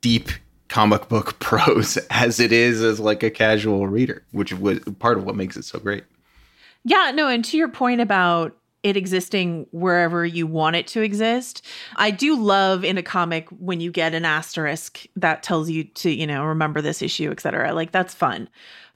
deep comic book <laughs> pros as it is as like a casual reader, which was part of what makes it so great. Yeah, no, and to your point about it existing wherever you want it to exist. I do love in a comic when you get an asterisk that tells you to, you know, remember this issue, etc. Like that's fun.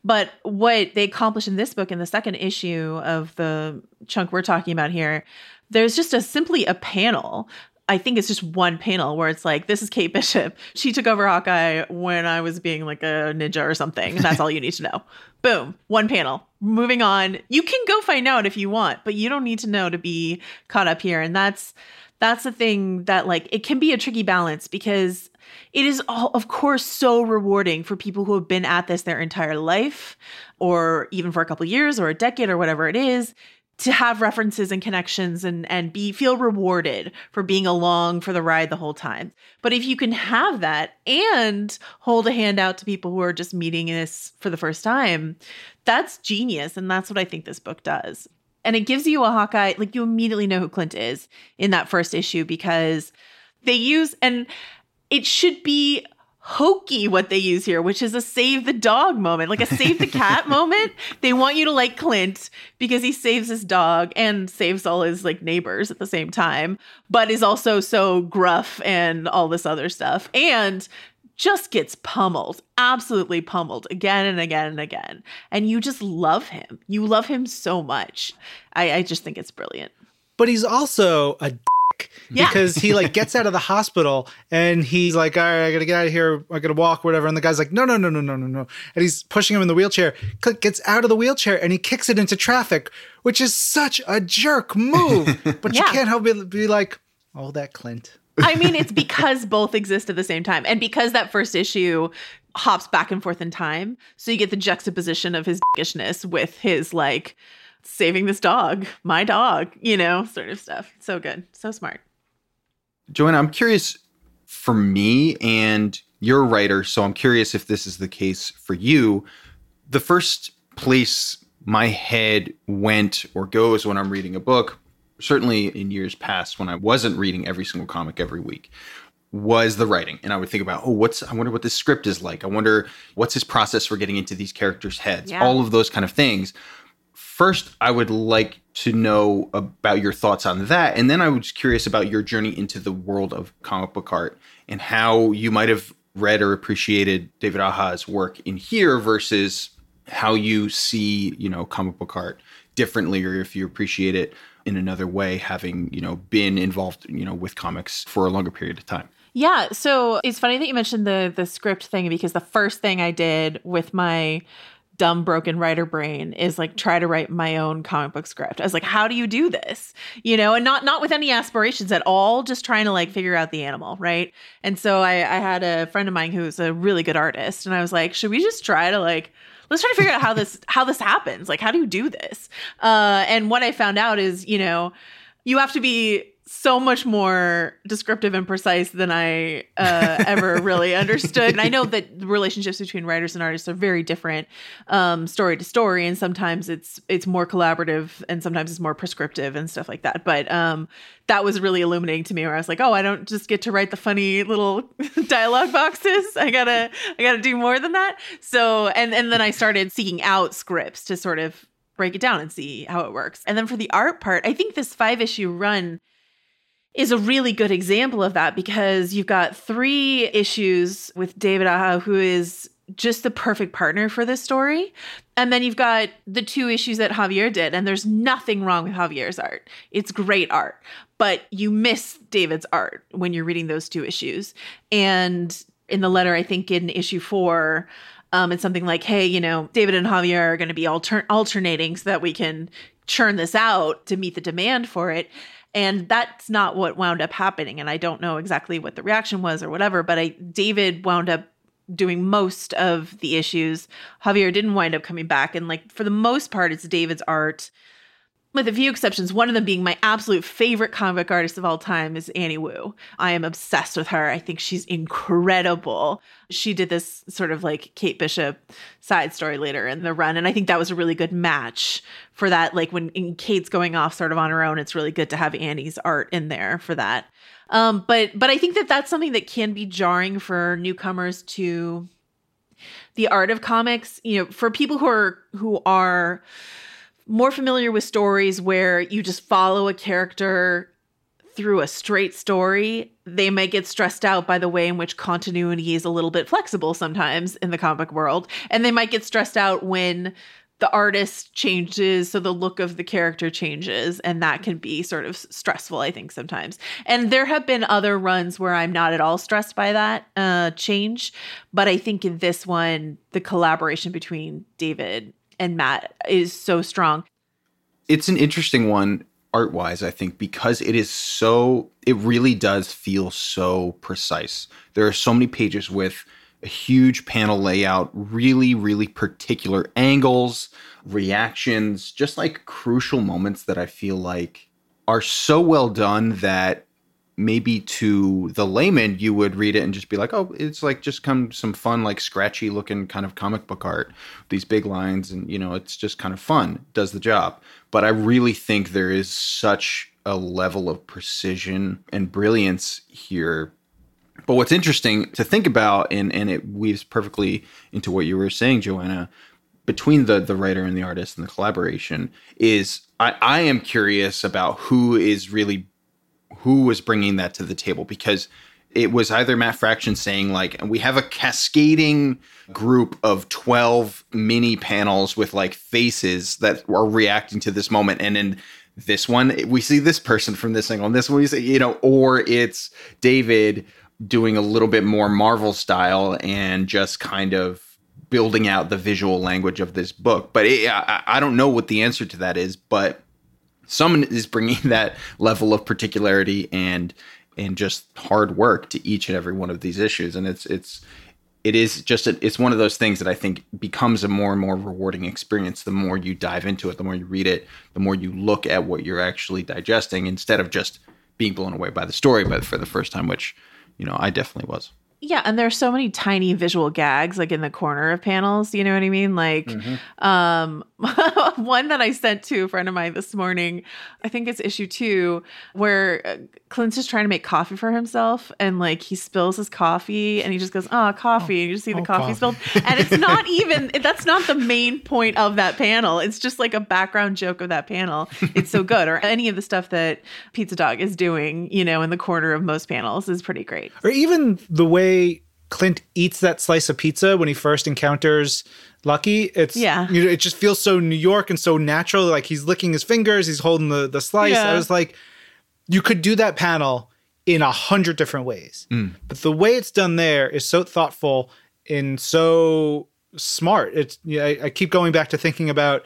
But what they accomplish in this book in the second issue of the chunk we're talking about here, there's just a simply a panel I think it's just one panel where it's like, this is Kate Bishop. She took over Hawkeye when I was being like a ninja or something. And that's all you need to know. <laughs> Boom, one panel. Moving on. You can go find out if you want, but you don't need to know to be caught up here. And that's that's the thing that like it can be a tricky balance because it is all of course so rewarding for people who have been at this their entire life or even for a couple years or a decade or whatever it is to have references and connections and and be feel rewarded for being along for the ride the whole time. But if you can have that and hold a hand out to people who are just meeting this for the first time, that's genius and that's what I think this book does. And it gives you a Hawkeye like you immediately know who Clint is in that first issue because they use and it should be hokey what they use here, which is a save the dog moment, like a save the cat <laughs> moment. They want you to like Clint because he saves his dog and saves all his like neighbors at the same time, but is also so gruff and all this other stuff. And just gets pummeled, absolutely pummeled again and again and again. And you just love him. You love him so much. I, I just think it's brilliant. But he's also a yeah. because he like gets out of the hospital and he's like, all right, I gotta get out of here. I gotta walk, whatever. And the guy's like, no, no, no, no, no, no, no. And he's pushing him in the wheelchair. Clint gets out of the wheelchair and he kicks it into traffic, which is such a jerk move. <laughs> But yeah. you can't help but be like, oh, that Clint. I mean, it's because both exist at the same time. And because that first issue hops back and forth in time. So you get the juxtaposition of his <laughs> dickishness with his like saving this dog, my dog, you know, sort of stuff. So good. So smart. Joanna, I'm curious for me, and you're a writer, so I'm curious if this is the case for you. The first place my head went or goes when I'm reading a book, certainly in years past when I wasn't reading every single comic every week, was the writing. And I would think about, oh, what's, I wonder what this script is like. I wonder what's his process for getting into these characters' heads, yeah. all of those kind of things first, I would like to know about your thoughts on that. And then I was curious about your journey into the world of comic book art and how you might have read or appreciated David Aja's work in here versus how you see, you know, comic book art differently or if you appreciate it in another way having, you know, been involved, you know, with comics for a longer period of time. Yeah, so it's funny that you mentioned the the script thing because the first thing I did with my dumb broken writer brain is like try to write my own comic book script. I was like, how do you do this? You know, and not not with any aspirations at all, just trying to like figure out the animal, right? And so I, I had a friend of mine who's a really good artist, and I was like, should we just try to like let's try to figure out how this <laughs> how this happens? Like, how do you do this? Uh, and what I found out is, you know, you have to be so much more descriptive and precise than I uh, ever really understood. And I know that the relationships between writers and artists are very different, um, story to story, and sometimes it's it's more collaborative, and sometimes it's more prescriptive and stuff like that. But um, that was really illuminating to me, where I was like, oh, I don't just get to write the funny little <laughs> dialogue boxes. I gotta I gotta do more than that. So and and then I started seeking out scripts to sort of break it down and see how it works. And then for the art part, I think this five issue run is a really good example of that because you've got three issues with David Aja, who is just the perfect partner for this story. And then you've got the two issues that Javier did, and there's nothing wrong with Javier's art. It's great art, but you miss David's art when you're reading those two issues. And in the letter, I think in issue four, um, it's something like, hey, you know, David and Javier are going to be alter- alternating so that we can churn this out to meet the demand for it. And that's not what wound up happening. And I don't know exactly what the reaction was or whatever, but I David wound up doing most of the issues. Javier didn't wind up coming back. And like for the most part, it's David's art with a few exceptions, one of them being my absolute favorite comic artist of all time is Annie Wu. I am obsessed with her. I think she's incredible. She did this sort of like Kate Bishop side story later in the run. And I think that was a really good match for that. Like when Kate's going off sort of on her own, it's really good to have Annie's art in there for that. Um, but but I think that that's something that can be jarring for newcomers to the art of comics. You know, for people who are who are more familiar with stories where you just follow a character through a straight story, they might get stressed out by the way in which continuity is a little bit flexible sometimes in the comic world. And they might get stressed out when the artist changes, so the look of the character changes. And that can be sort of stressful, I think, sometimes. And there have been other runs where I'm not at all stressed by that uh, change. But I think in this one, the collaboration between David and Matt is so strong. It's an interesting one art wise, I think, because it is so, it really does feel so precise. There are so many pages with a huge panel layout, really, really particular angles, reactions, just like crucial moments that I feel like are so well done that maybe to the layman you would read it and just be like oh it's like just come some fun like scratchy looking kind of comic book art these big lines and you know it's just kind of fun does the job. But i really think there is such a level of precision and brilliance here. But what's interesting to think about and and it weaves perfectly into what you were saying joanna between the the writer and the artist and the collaboration is I, I am curious about who is really who was bringing that to the table because it was either Matt Fraction saying like we have a cascading group of 12 mini panels with like faces that are reacting to this moment and in this one we see this person from this angle and this one we see you know or it's David doing a little bit more Marvel style and just kind of building out the visual language of this book. But it, I, I don't know what the answer to that is but someone is bringing <laughs> that level of particularity and and just hard work to each and every one of these issues and it's it's it is just a, it's one of those things that I think becomes a more and more rewarding experience the more you dive into it the more you read it the more you look at what you're actually digesting instead of just being blown away by the story but for the first time which you know I definitely was yeah, and there's so many tiny visual gags like in the corner of panels, you know what I mean? Like mm-hmm. um <laughs> one that I sent to a friend of mine this morning, I think it's issue 2 where uh, Clint's just trying to make coffee for himself and like he spills his coffee and he just goes, "Oh, coffee." Oh, and you just see the oh, coffee, coffee spilled. And it's <laughs> not even that's not the main point of that panel. It's just like a background joke of that panel. It's so good or any of the stuff that Pizza Dog is doing, you know, in the corner of most panels is pretty great. Or even the way Clint eats that slice of pizza when he first encounters Lucky. It's yeah. You know, it just feels so New York and so natural. Like he's licking his fingers, he's holding the the slice. Yeah. I was like, you could do that panel in a hundred different ways, mm. but the way it's done there is so thoughtful and so smart. It's yeah. I, I keep going back to thinking about.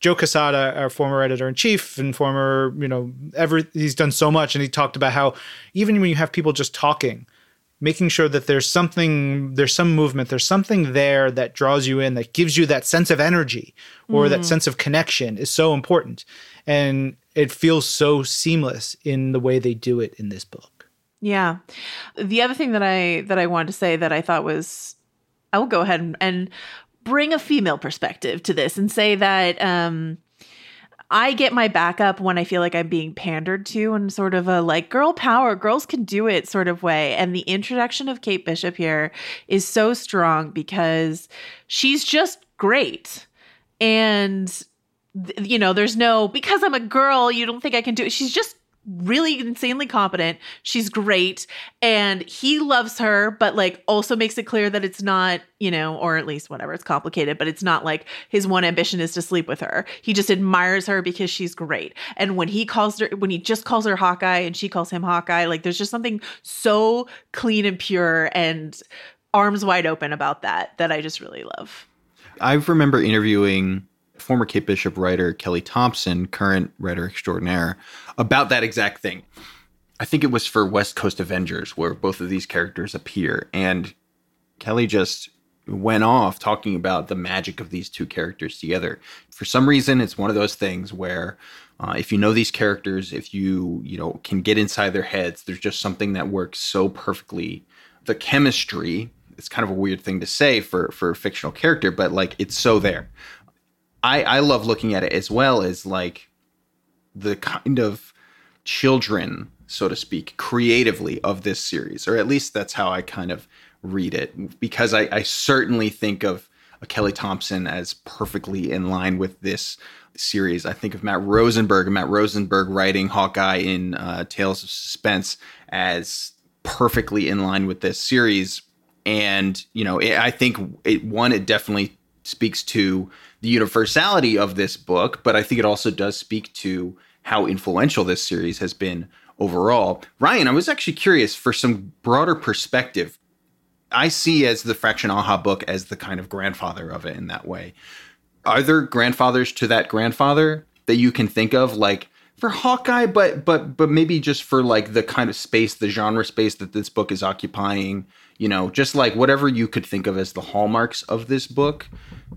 Joe Quesada, our former editor in chief and former, you know, ever he's done so much, and he talked about how even when you have people just talking, making sure that there's something there's some movement there's something there that draws you in that gives you that sense of energy or mm. that sense of connection is so important. And it feels so seamless in the way they do it in this book. Yeah. The other thing that i that i wanted to say that i thought was i will go ahead and, and bring a female perspective to this and say that um I get my backup when I feel like I'm being pandered to in sort of a like girl power, girls can do it sort of way. And the introduction of Kate Bishop here is so strong because she's just great. And you know, there's no because I'm a girl, you don't think I can do it. She's just really insanely competent. She's great. And he loves her, but like also makes it clear that it's not, you know, or at least whatever, it's complicated, but it's not like his one ambition is to sleep with her. He just admires her because she's great. And when he calls her, when he just calls her Hawkeye and she calls him Hawkeye, like there's just something so clean and pure and arms wide open about that that I just really love. I remember interviewing former Kate Bishop writer Kelly Thompson, current writer extraordinaire, about that exact thing. I think it was for West Coast Avengers where both of these characters appear. And Kelly just went off talking about the magic of these two characters together. For some reason, it's one of those things where uh, if you know these characters, if you you know can get inside their heads, there's just something that works so perfectly. The chemistry. It's kind of a weird thing to say for for a fictional character, but like it's so there. I I love looking at it as well as like the kind of children, so to speak, creatively of this series, or at least that's how I kind of read it. Because I, I certainly think of a Kelly Thompson as perfectly in line with this series. I think of Matt Rosenberg, Matt Rosenberg writing Hawkeye in uh, Tales of Suspense as perfectly in line with this series. And you know, it, I think it one it definitely speaks to the universality of this book, but I think it also does speak to how influential this series has been overall. Ryan, I was actually curious for some broader perspective. I see as the Fraction Aja book as the kind of grandfather of it in that way. Are there grandfathers to that grandfather that you can think of, like for Hawkeye, but but but maybe just for like the kind of space, the genre space that this book is occupying? You know, just like whatever you could think of as the hallmarks of this book.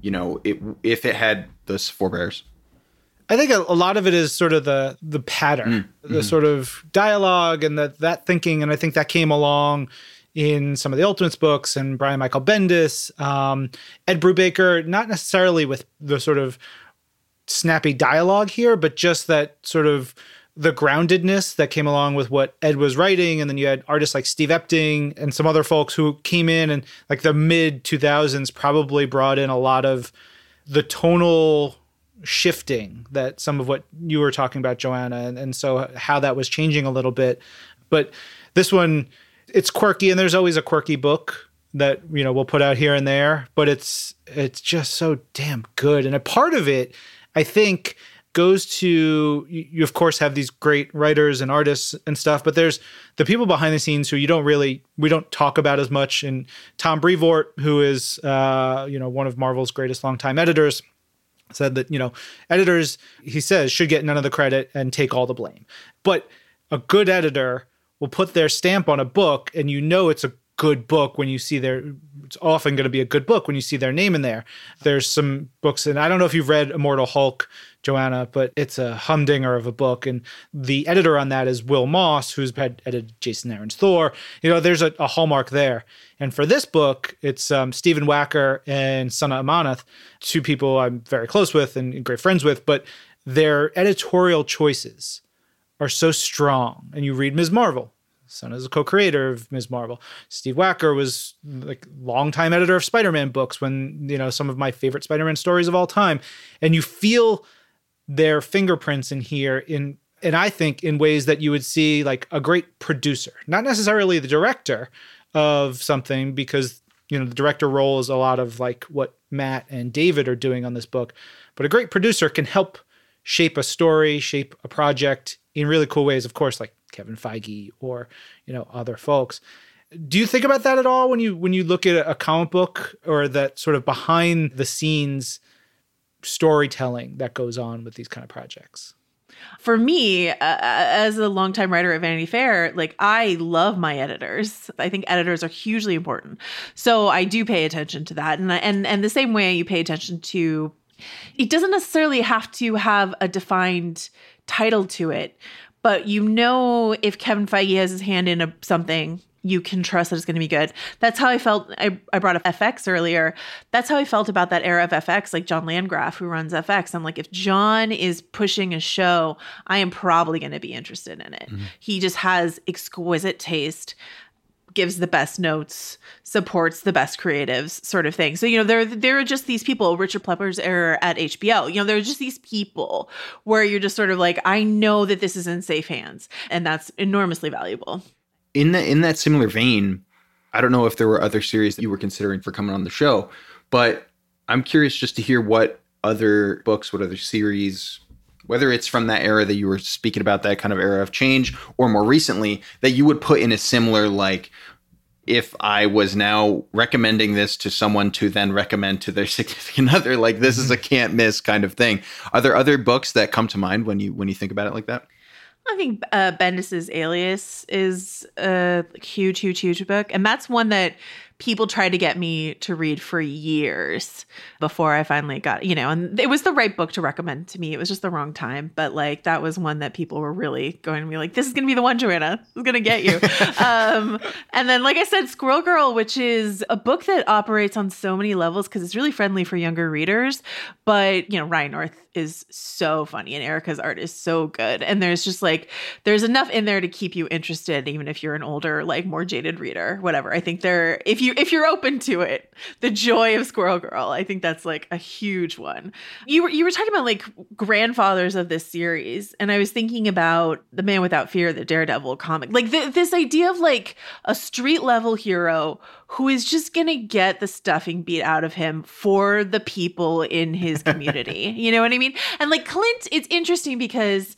You know, it, if it had those forebears. I think a, a, lot of it is sort of the the pattern, mm. the mm-hmm. sort of dialogue and that that thinking, and I think that came along in some of the Ultimates books and Brian Michael Bendis, um, Ed Brubaker, not necessarily with the sort of snappy dialogue here, but just that sort of the groundedness that came along with what Ed was writing. And then you had artists like Steve Epting and some other folks who came in and like the mid 2000s probably brought in a lot of the tonal shifting that some of what you were talking about, Joanna, and, and so how that was changing a little bit. But this one, it's quirky, and there's always a quirky book that you know we'll put out here and there, but it's it's just so damn good. And a part of it, I think, goes to you of course have these great writers and artists and stuff but there's the people behind the scenes who you don't really we don't talk about as much. And tom brevoort who is uh, you know one of marvel's greatest longtime editors said that you know editors he says should get none of the credit and take all the blame. But a good editor will put their stamp on a book and you know it's a good book when you see their it's often going to be a good book when you see their name in there. There's some books and i don't know if you've read immortal hulk joanna but it's a humdinger of a book and the editor on that is wil moss who's had edited jason aaron's thor. You know there's a, a hallmark there. And for this book it's um, stephen wacker and sana amanat two people i'm very close with and great friends with but their editorial choices are so strong. And you read ms. Marvel Son is a co-creator of Ms. Marvel. Steve Wacker was like longtime editor of Spider-Man books when, you know, some of my favorite Spider-Man stories of all time. And you feel their fingerprints in here in and I think in ways that you would see like a great producer, not necessarily the director of something because you know the director role is a lot of like what Matt and David are doing on this book, but a great producer can help shape a story, shape a project in really cool ways. Of course, like Kevin Feige or you know other folks. Do you think about that at all when you when you look at a comic book or that sort of behind the scenes storytelling that goes on with these kind of projects? For me, uh, as a longtime writer at Vanity Fair, like I love my editors. I think editors are hugely important. So I do pay attention to that, and and and the same way you pay attention to. It doesn't necessarily have to have a defined title to it, but you know if Kevin Feige has his hand in a, something, you can trust that it's going to be good. That's how I felt. I, I brought up FX earlier. That's how I felt about that era of FX, like John Landgraf, who runs FX. I'm like, if John is pushing a show, I am probably going to be interested in it. Mm-hmm. He just has exquisite taste gives the best notes, supports the best creatives, sort of thing. So you know, there there are just these people. Richard Plepler's error at HBO. You know, there are just these people where you're just sort of like, I know that this is in safe hands, and that's enormously valuable. In that in that similar vein, I don't know if there were other series that you were considering for coming on the show, but I'm curious just to hear what other books, what other series whether it's from that era that you were speaking about, that kind of era of change, or more recently, that you would put in a similar, like, if I was now recommending this to someone to then recommend to their <laughs> significant other, like this is a mm-hmm. can't miss kind of thing. Are there other books that come to mind when you when you think about it like that? I think uh, Bendis's Alias is a huge, huge, huge book, and that's one that people tried to get me to read for years before I finally got, you know, and it was the right book to recommend to me. It was just the wrong time, but like that was one that people were really going to be like, this is going to be the one, Joanna. Is going to get you. <laughs> um, and then, like I said, Squirrel Girl, which is a book that operates on so many levels because it's really friendly for younger readers. But, you know, Ryan North is so funny and Erica's art is so good. And there's just like, there's enough in there to keep you interested, even if you're an older, like more jaded reader, whatever. I think there, if you, you if you're open to it, the joy of Squirrel Girl, I think that's like a huge one. You were you were talking about like grandfathers of this series, and I was thinking about the Man Without Fear, the Daredevil comic, like the, this idea of like a street level hero who is just gonna get the stuffing beat out of him for the people in his <laughs> community. you know what I mean? And like Clint, it's interesting because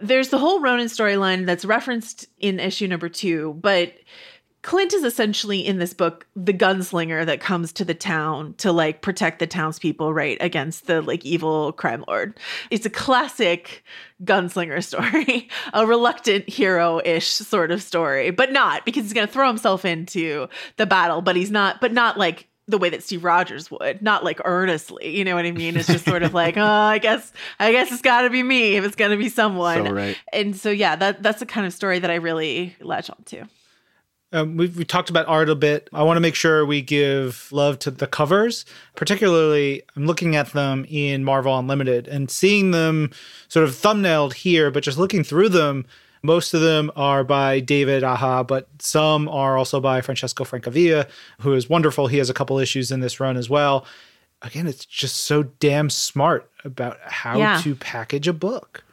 there's the whole Ronin storyline that's referenced in issue number two, but Clint is essentially in this book the gunslinger that comes to the town to like protect the townspeople, right, against the like evil crime lord. It's a classic gunslinger <laughs> story, a reluctant hero ish sort of story, but not because he's going to throw himself into the battle, but he's not, but not like the way that Steve Rogers would, not like earnestly. You know what I mean? It's just sort of like, <laughs> oh, I guess, I guess it's got to be me if it's going to be someone. So right. And so, yeah, that that's the kind of story that I really latch on to. Um, we've, we talked about art a bit. I want to make sure we give love to the covers. Particularly, I'm looking at them in Marvel Unlimited and seeing them sort of thumbnailed here, but just looking through them, most of them are by David Aja, but some are also by Francesco Francavilla, who is wonderful. He has a couple issues in this run as well. Again, it's just so damn smart about how Yeah. to package a book.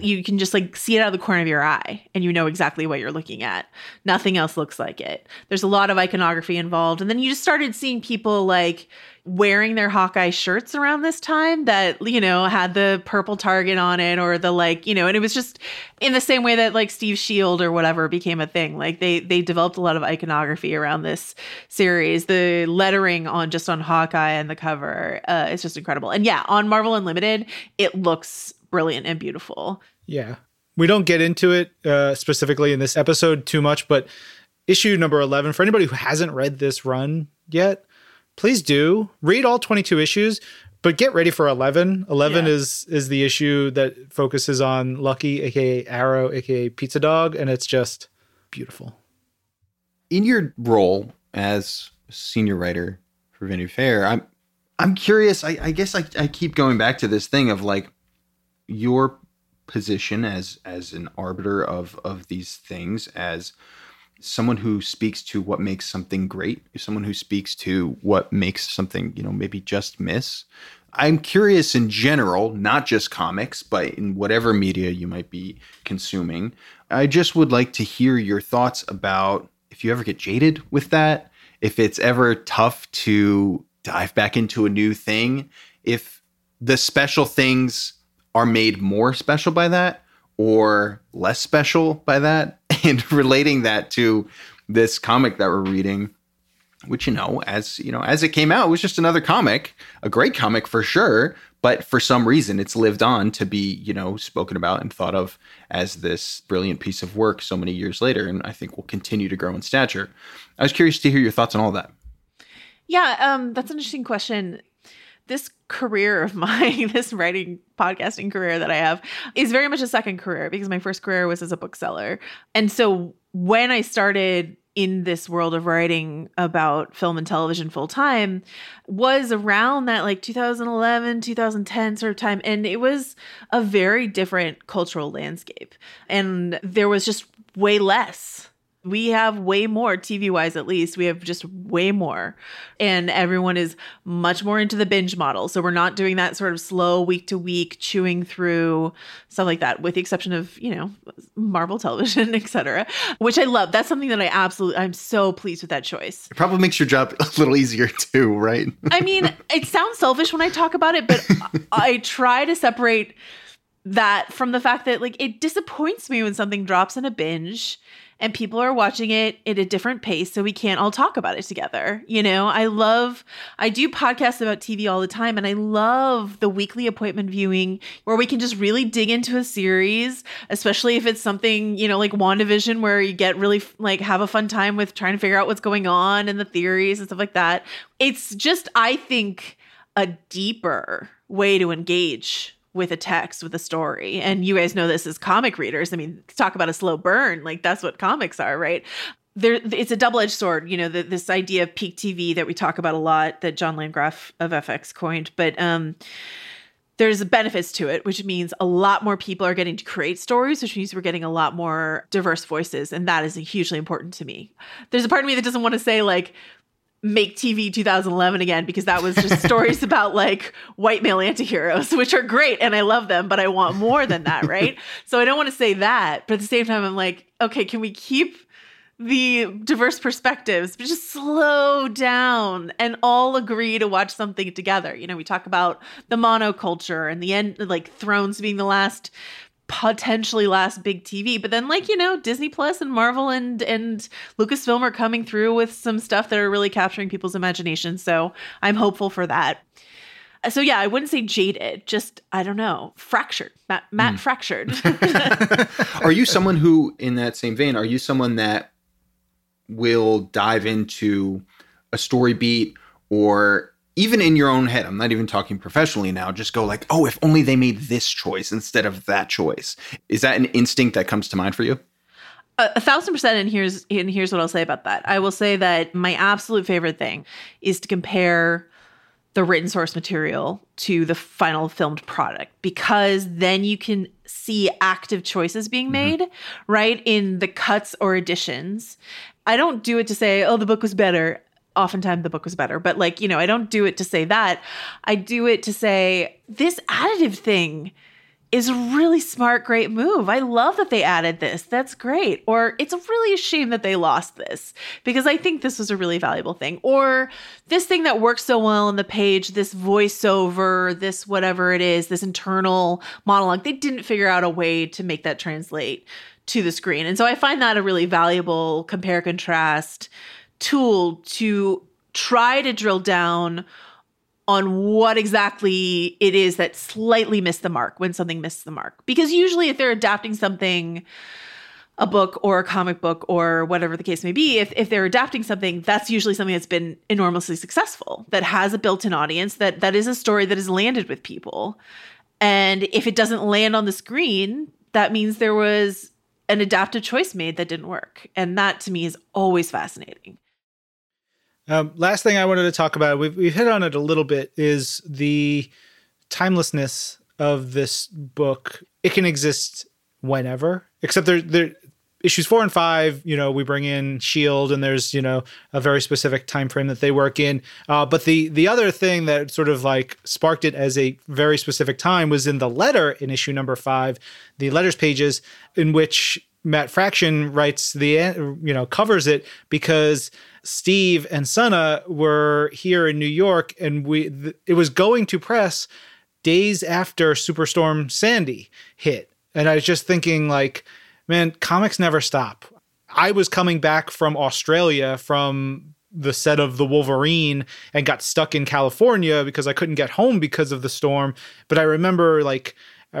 You can just like see it out of the corner of your eye and you know exactly what you're looking at. Nothing else looks like it. There's a lot of iconography involved. And then you just started seeing people like wearing their Hawkeye shirts around this time that, you know, had the purple target on it or the like, you know, and it was just in the same way that like Steve Shield or whatever became a thing. Like they they developed a lot of iconography around this series. The lettering on just on Hawkeye and the cover uh, is just incredible. And yeah, on Marvel Unlimited, it looks brilliant and beautiful. Yeah. We don't get into it uh, specifically in this episode too much, but issue number 11, for anybody who hasn't read this run yet, please do read all 22 issues, but get ready for 11. 11 Yeah. is is the issue that focuses on Lucky, aka Arrow, aka Pizza Dog, and it's just beautiful. in your role as senior writer for Vanity Fair, I'm I'm curious. I, I guess I, I keep going back to this thing of like your position as as an arbiter of of these things, as someone who speaks to what makes something great, someone who speaks to what makes something you know maybe just miss. I'm curious in general, not just comics, but in whatever media you might be consuming. I just would like to hear your thoughts about if you ever get jaded with that, if it's ever tough to dive back into a new thing, if the special things are made more special by that or less special by that, <laughs> and relating that to this comic that we're reading which you know as you know as it came out it was just another comic a great comic for sure but for some reason it's lived on to be you know spoken about and thought of as this brilliant piece of work so many years later and i think will continue to grow in stature i was curious to hear your thoughts on all that Yeah, um, that's an interesting question. This career of mine, <laughs> this writing podcasting career that I have, is very much a second career because my first career was as a bookseller. And so when I started in this world of writing about film and television full time was around that like 2011 2010 sort of time and it was a very different cultural landscape and there was just way less we have way more TV wise, at least. We have just way more. And everyone is much more into the binge model. So we're not doing that sort of slow week to week chewing through stuff like that, with the exception of, you know, Marvel television, <laughs> etc. Which I love. That's something that I absolutely, I'm so pleased with that choice. it probably makes your job <laughs> a little easier too right <laughs> I mean, it sounds selfish when I talk about it, but I try to separate that from the fact that like it disappoints me when something drops in a binge and people are watching it at a different pace so we can't all talk about it together. You know, I love I do podcasts about TV all the time and I love the weekly appointment viewing where we can just really dig into a series, especially if it's something, you know, like WandaVision where you get really like have a fun time with trying to figure out what's going on and the theories and stuff like that. It's just I think a deeper way to engage with a text with a story. And you guys know this as comic readers. I mean talk about a slow burn. Like that's what comics are right? There it's a double-edged sword you know the, this idea of peak tv that we talk about a lot that john landgraf of fx coined. But um there's benefits to it, which means a lot more people are getting to create stories, which means we're getting a lot more diverse voices. And that is hugely important to me. There's a part of me that doesn't want to say, like, make TV 2011 again because that was just stories <laughs> about like white male antiheroes, which are great and I love them, but I want more than that, right? <laughs> so I don't want to say that, but at the same time, I'm like, okay, can we keep the diverse perspectives, but just slow down and all agree to watch something together. You know, we talk about the monoculture and the end, like Thrones being the last potentially last big TV. But then like, you know, Disney Plus and Marvel and and Lucasfilm are coming through with some stuff that are really capturing people's imagination. So I'm hopeful for that. So yeah, I wouldn't say jaded, just I don't know, fractured. Matt, Matt mm. fractured. <laughs> are you someone who in that same vein, are you someone that will dive into a story beat or even in your own head, I'm not even talking professionally now, just go like, oh, if only they made this choice instead of that choice. Is that an instinct that comes to mind for you? A, a thousand percent. And here's and here's what I'll say about that. I will say that my absolute favorite thing is to compare the written source material to the final filmed product because then you can see active choices being mm-hmm. made mm-hmm. right in the cuts or additions I don't do it to say, oh, the book was better oftentimes the book was better. But like, you know, I don't do it to say that. I do it to say this additive thing is a really smart, great move. I love that they added this. That's great. Or it's really a shame that they lost this because I think this was a really valuable thing. Or this thing that works so well on the page, this voiceover, this whatever it is, this internal monologue, they didn't figure out a way to make that translate to the screen. And so I find that a really valuable compare contrast tool to try to drill down on what exactly it is that slightly missed the mark when something missed the mark. Because usually, if they're adapting something, a book or a comic book or whatever the case may be, if, if they're adapting something, that's usually something that's been enormously successful, that has a built in audience, that that is a story that has landed with people. And if it doesn't land on the screen, that means there was an adaptive choice made that didn't work. And that to me is always fascinating. Um, last thing I wanted to talk about, we've, we've hit on it a little bit, is the timelessness of this book. It can exist whenever, except there, there issues four and five. You know, we bring in Shield, and there's you know a very specific time frame that they work in. Uh, but the the other thing that sort of like sparked it as a very specific time was in the letter in issue number five, the letters pages in which Matt Fraction writes the you know covers it because Steve and Sana were here in New York, and we th- it was going to press days after Superstorm Sandy hit, and I was just thinking like, man, comics never stop. I was coming back from Australia from the set of the Wolverine and got stuck in California because I couldn't get home because of the storm. But I remember like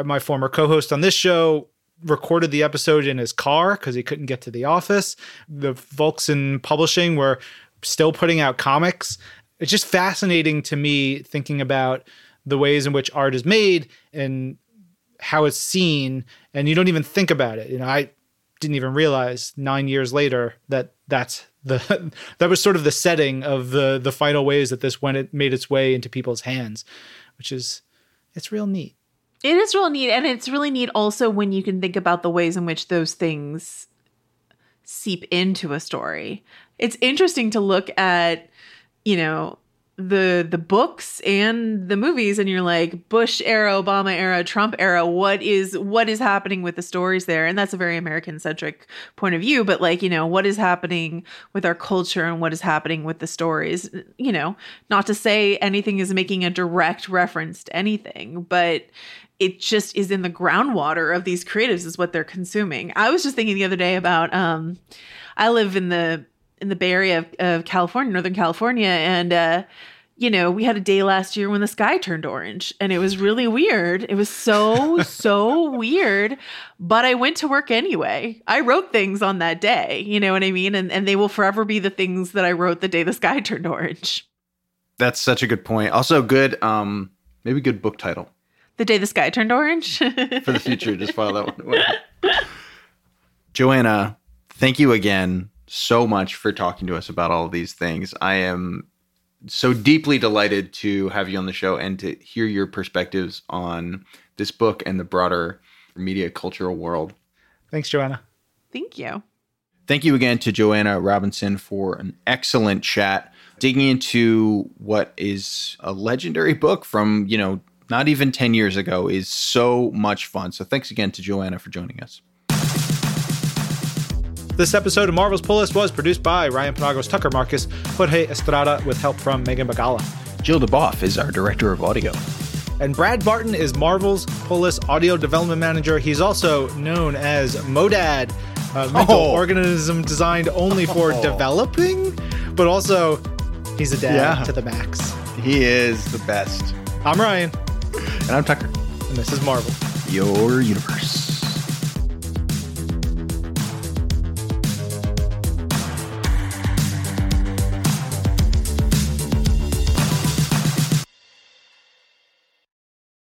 my former co-host on this show recorded the episode in his car because he couldn't get to the office. The folks in publishing were still putting out comics. It's just fascinating to me thinking about the ways in which art is made and how it's seen. And you don't even think about it. You know, I didn't even realize nine years later that that's the <laughs> that was sort of the setting of the the final ways that this went it made its way into people's hands, which is it's real neat. It is real neat. And it's really neat also when you can think about the ways in which those things seep into a story. It's interesting to look at, you know, the the books and the movies and you're like Bush era, Obama era, Trump era, what is what is happening with the stories there? And that's a very American centric point of view, but like, you know, what is happening with our culture and what is happening with the stories? You know, not to say anything is making a direct reference to anything, but it just is in the groundwater of these creatives is what they're consuming. I was just thinking the other day about um I live in the in the Bay Area of, of California, Northern California, and uh you know, we had a day last year when the sky turned orange and it was really weird. It was so, <laughs> so weird. But I went to work anyway. I wrote things on that day, you know what I mean? And and they will forever be the things that I wrote the day the sky <laughs> turned orange. That's such a good point. Also good um maybe good book title. The day the sky turned orange. <laughs> For the future, just file that one. away. <laughs> Joanna, thank you again so much for talking to us about all of these things. I am so deeply delighted to have you on the show and to hear your perspectives on this book and the broader media cultural world. Thanks, Joanna. Thank you. Thank you again to Joanna Robinson for an excellent chat digging into what is a legendary book from, you know, not even 10 years ago is so much fun. So thanks again to Joanna for joining us. This episode of Marvel's Pull List was produced by Ryan Penagos, Tucker Markus, Jorge Estrada, with help from Megan Bagala. Jill DeBoff is our director of audio. And Brad Barton is Marvel's Pull List audio development manager. He's also known as Modad, a mental Oh. organism designed only for Oh. <laughs> developing, but also he's a dad Yeah. to the max. He is the best. I'm Ryan, And I'm Tucker. and this is Marvel. Your universe.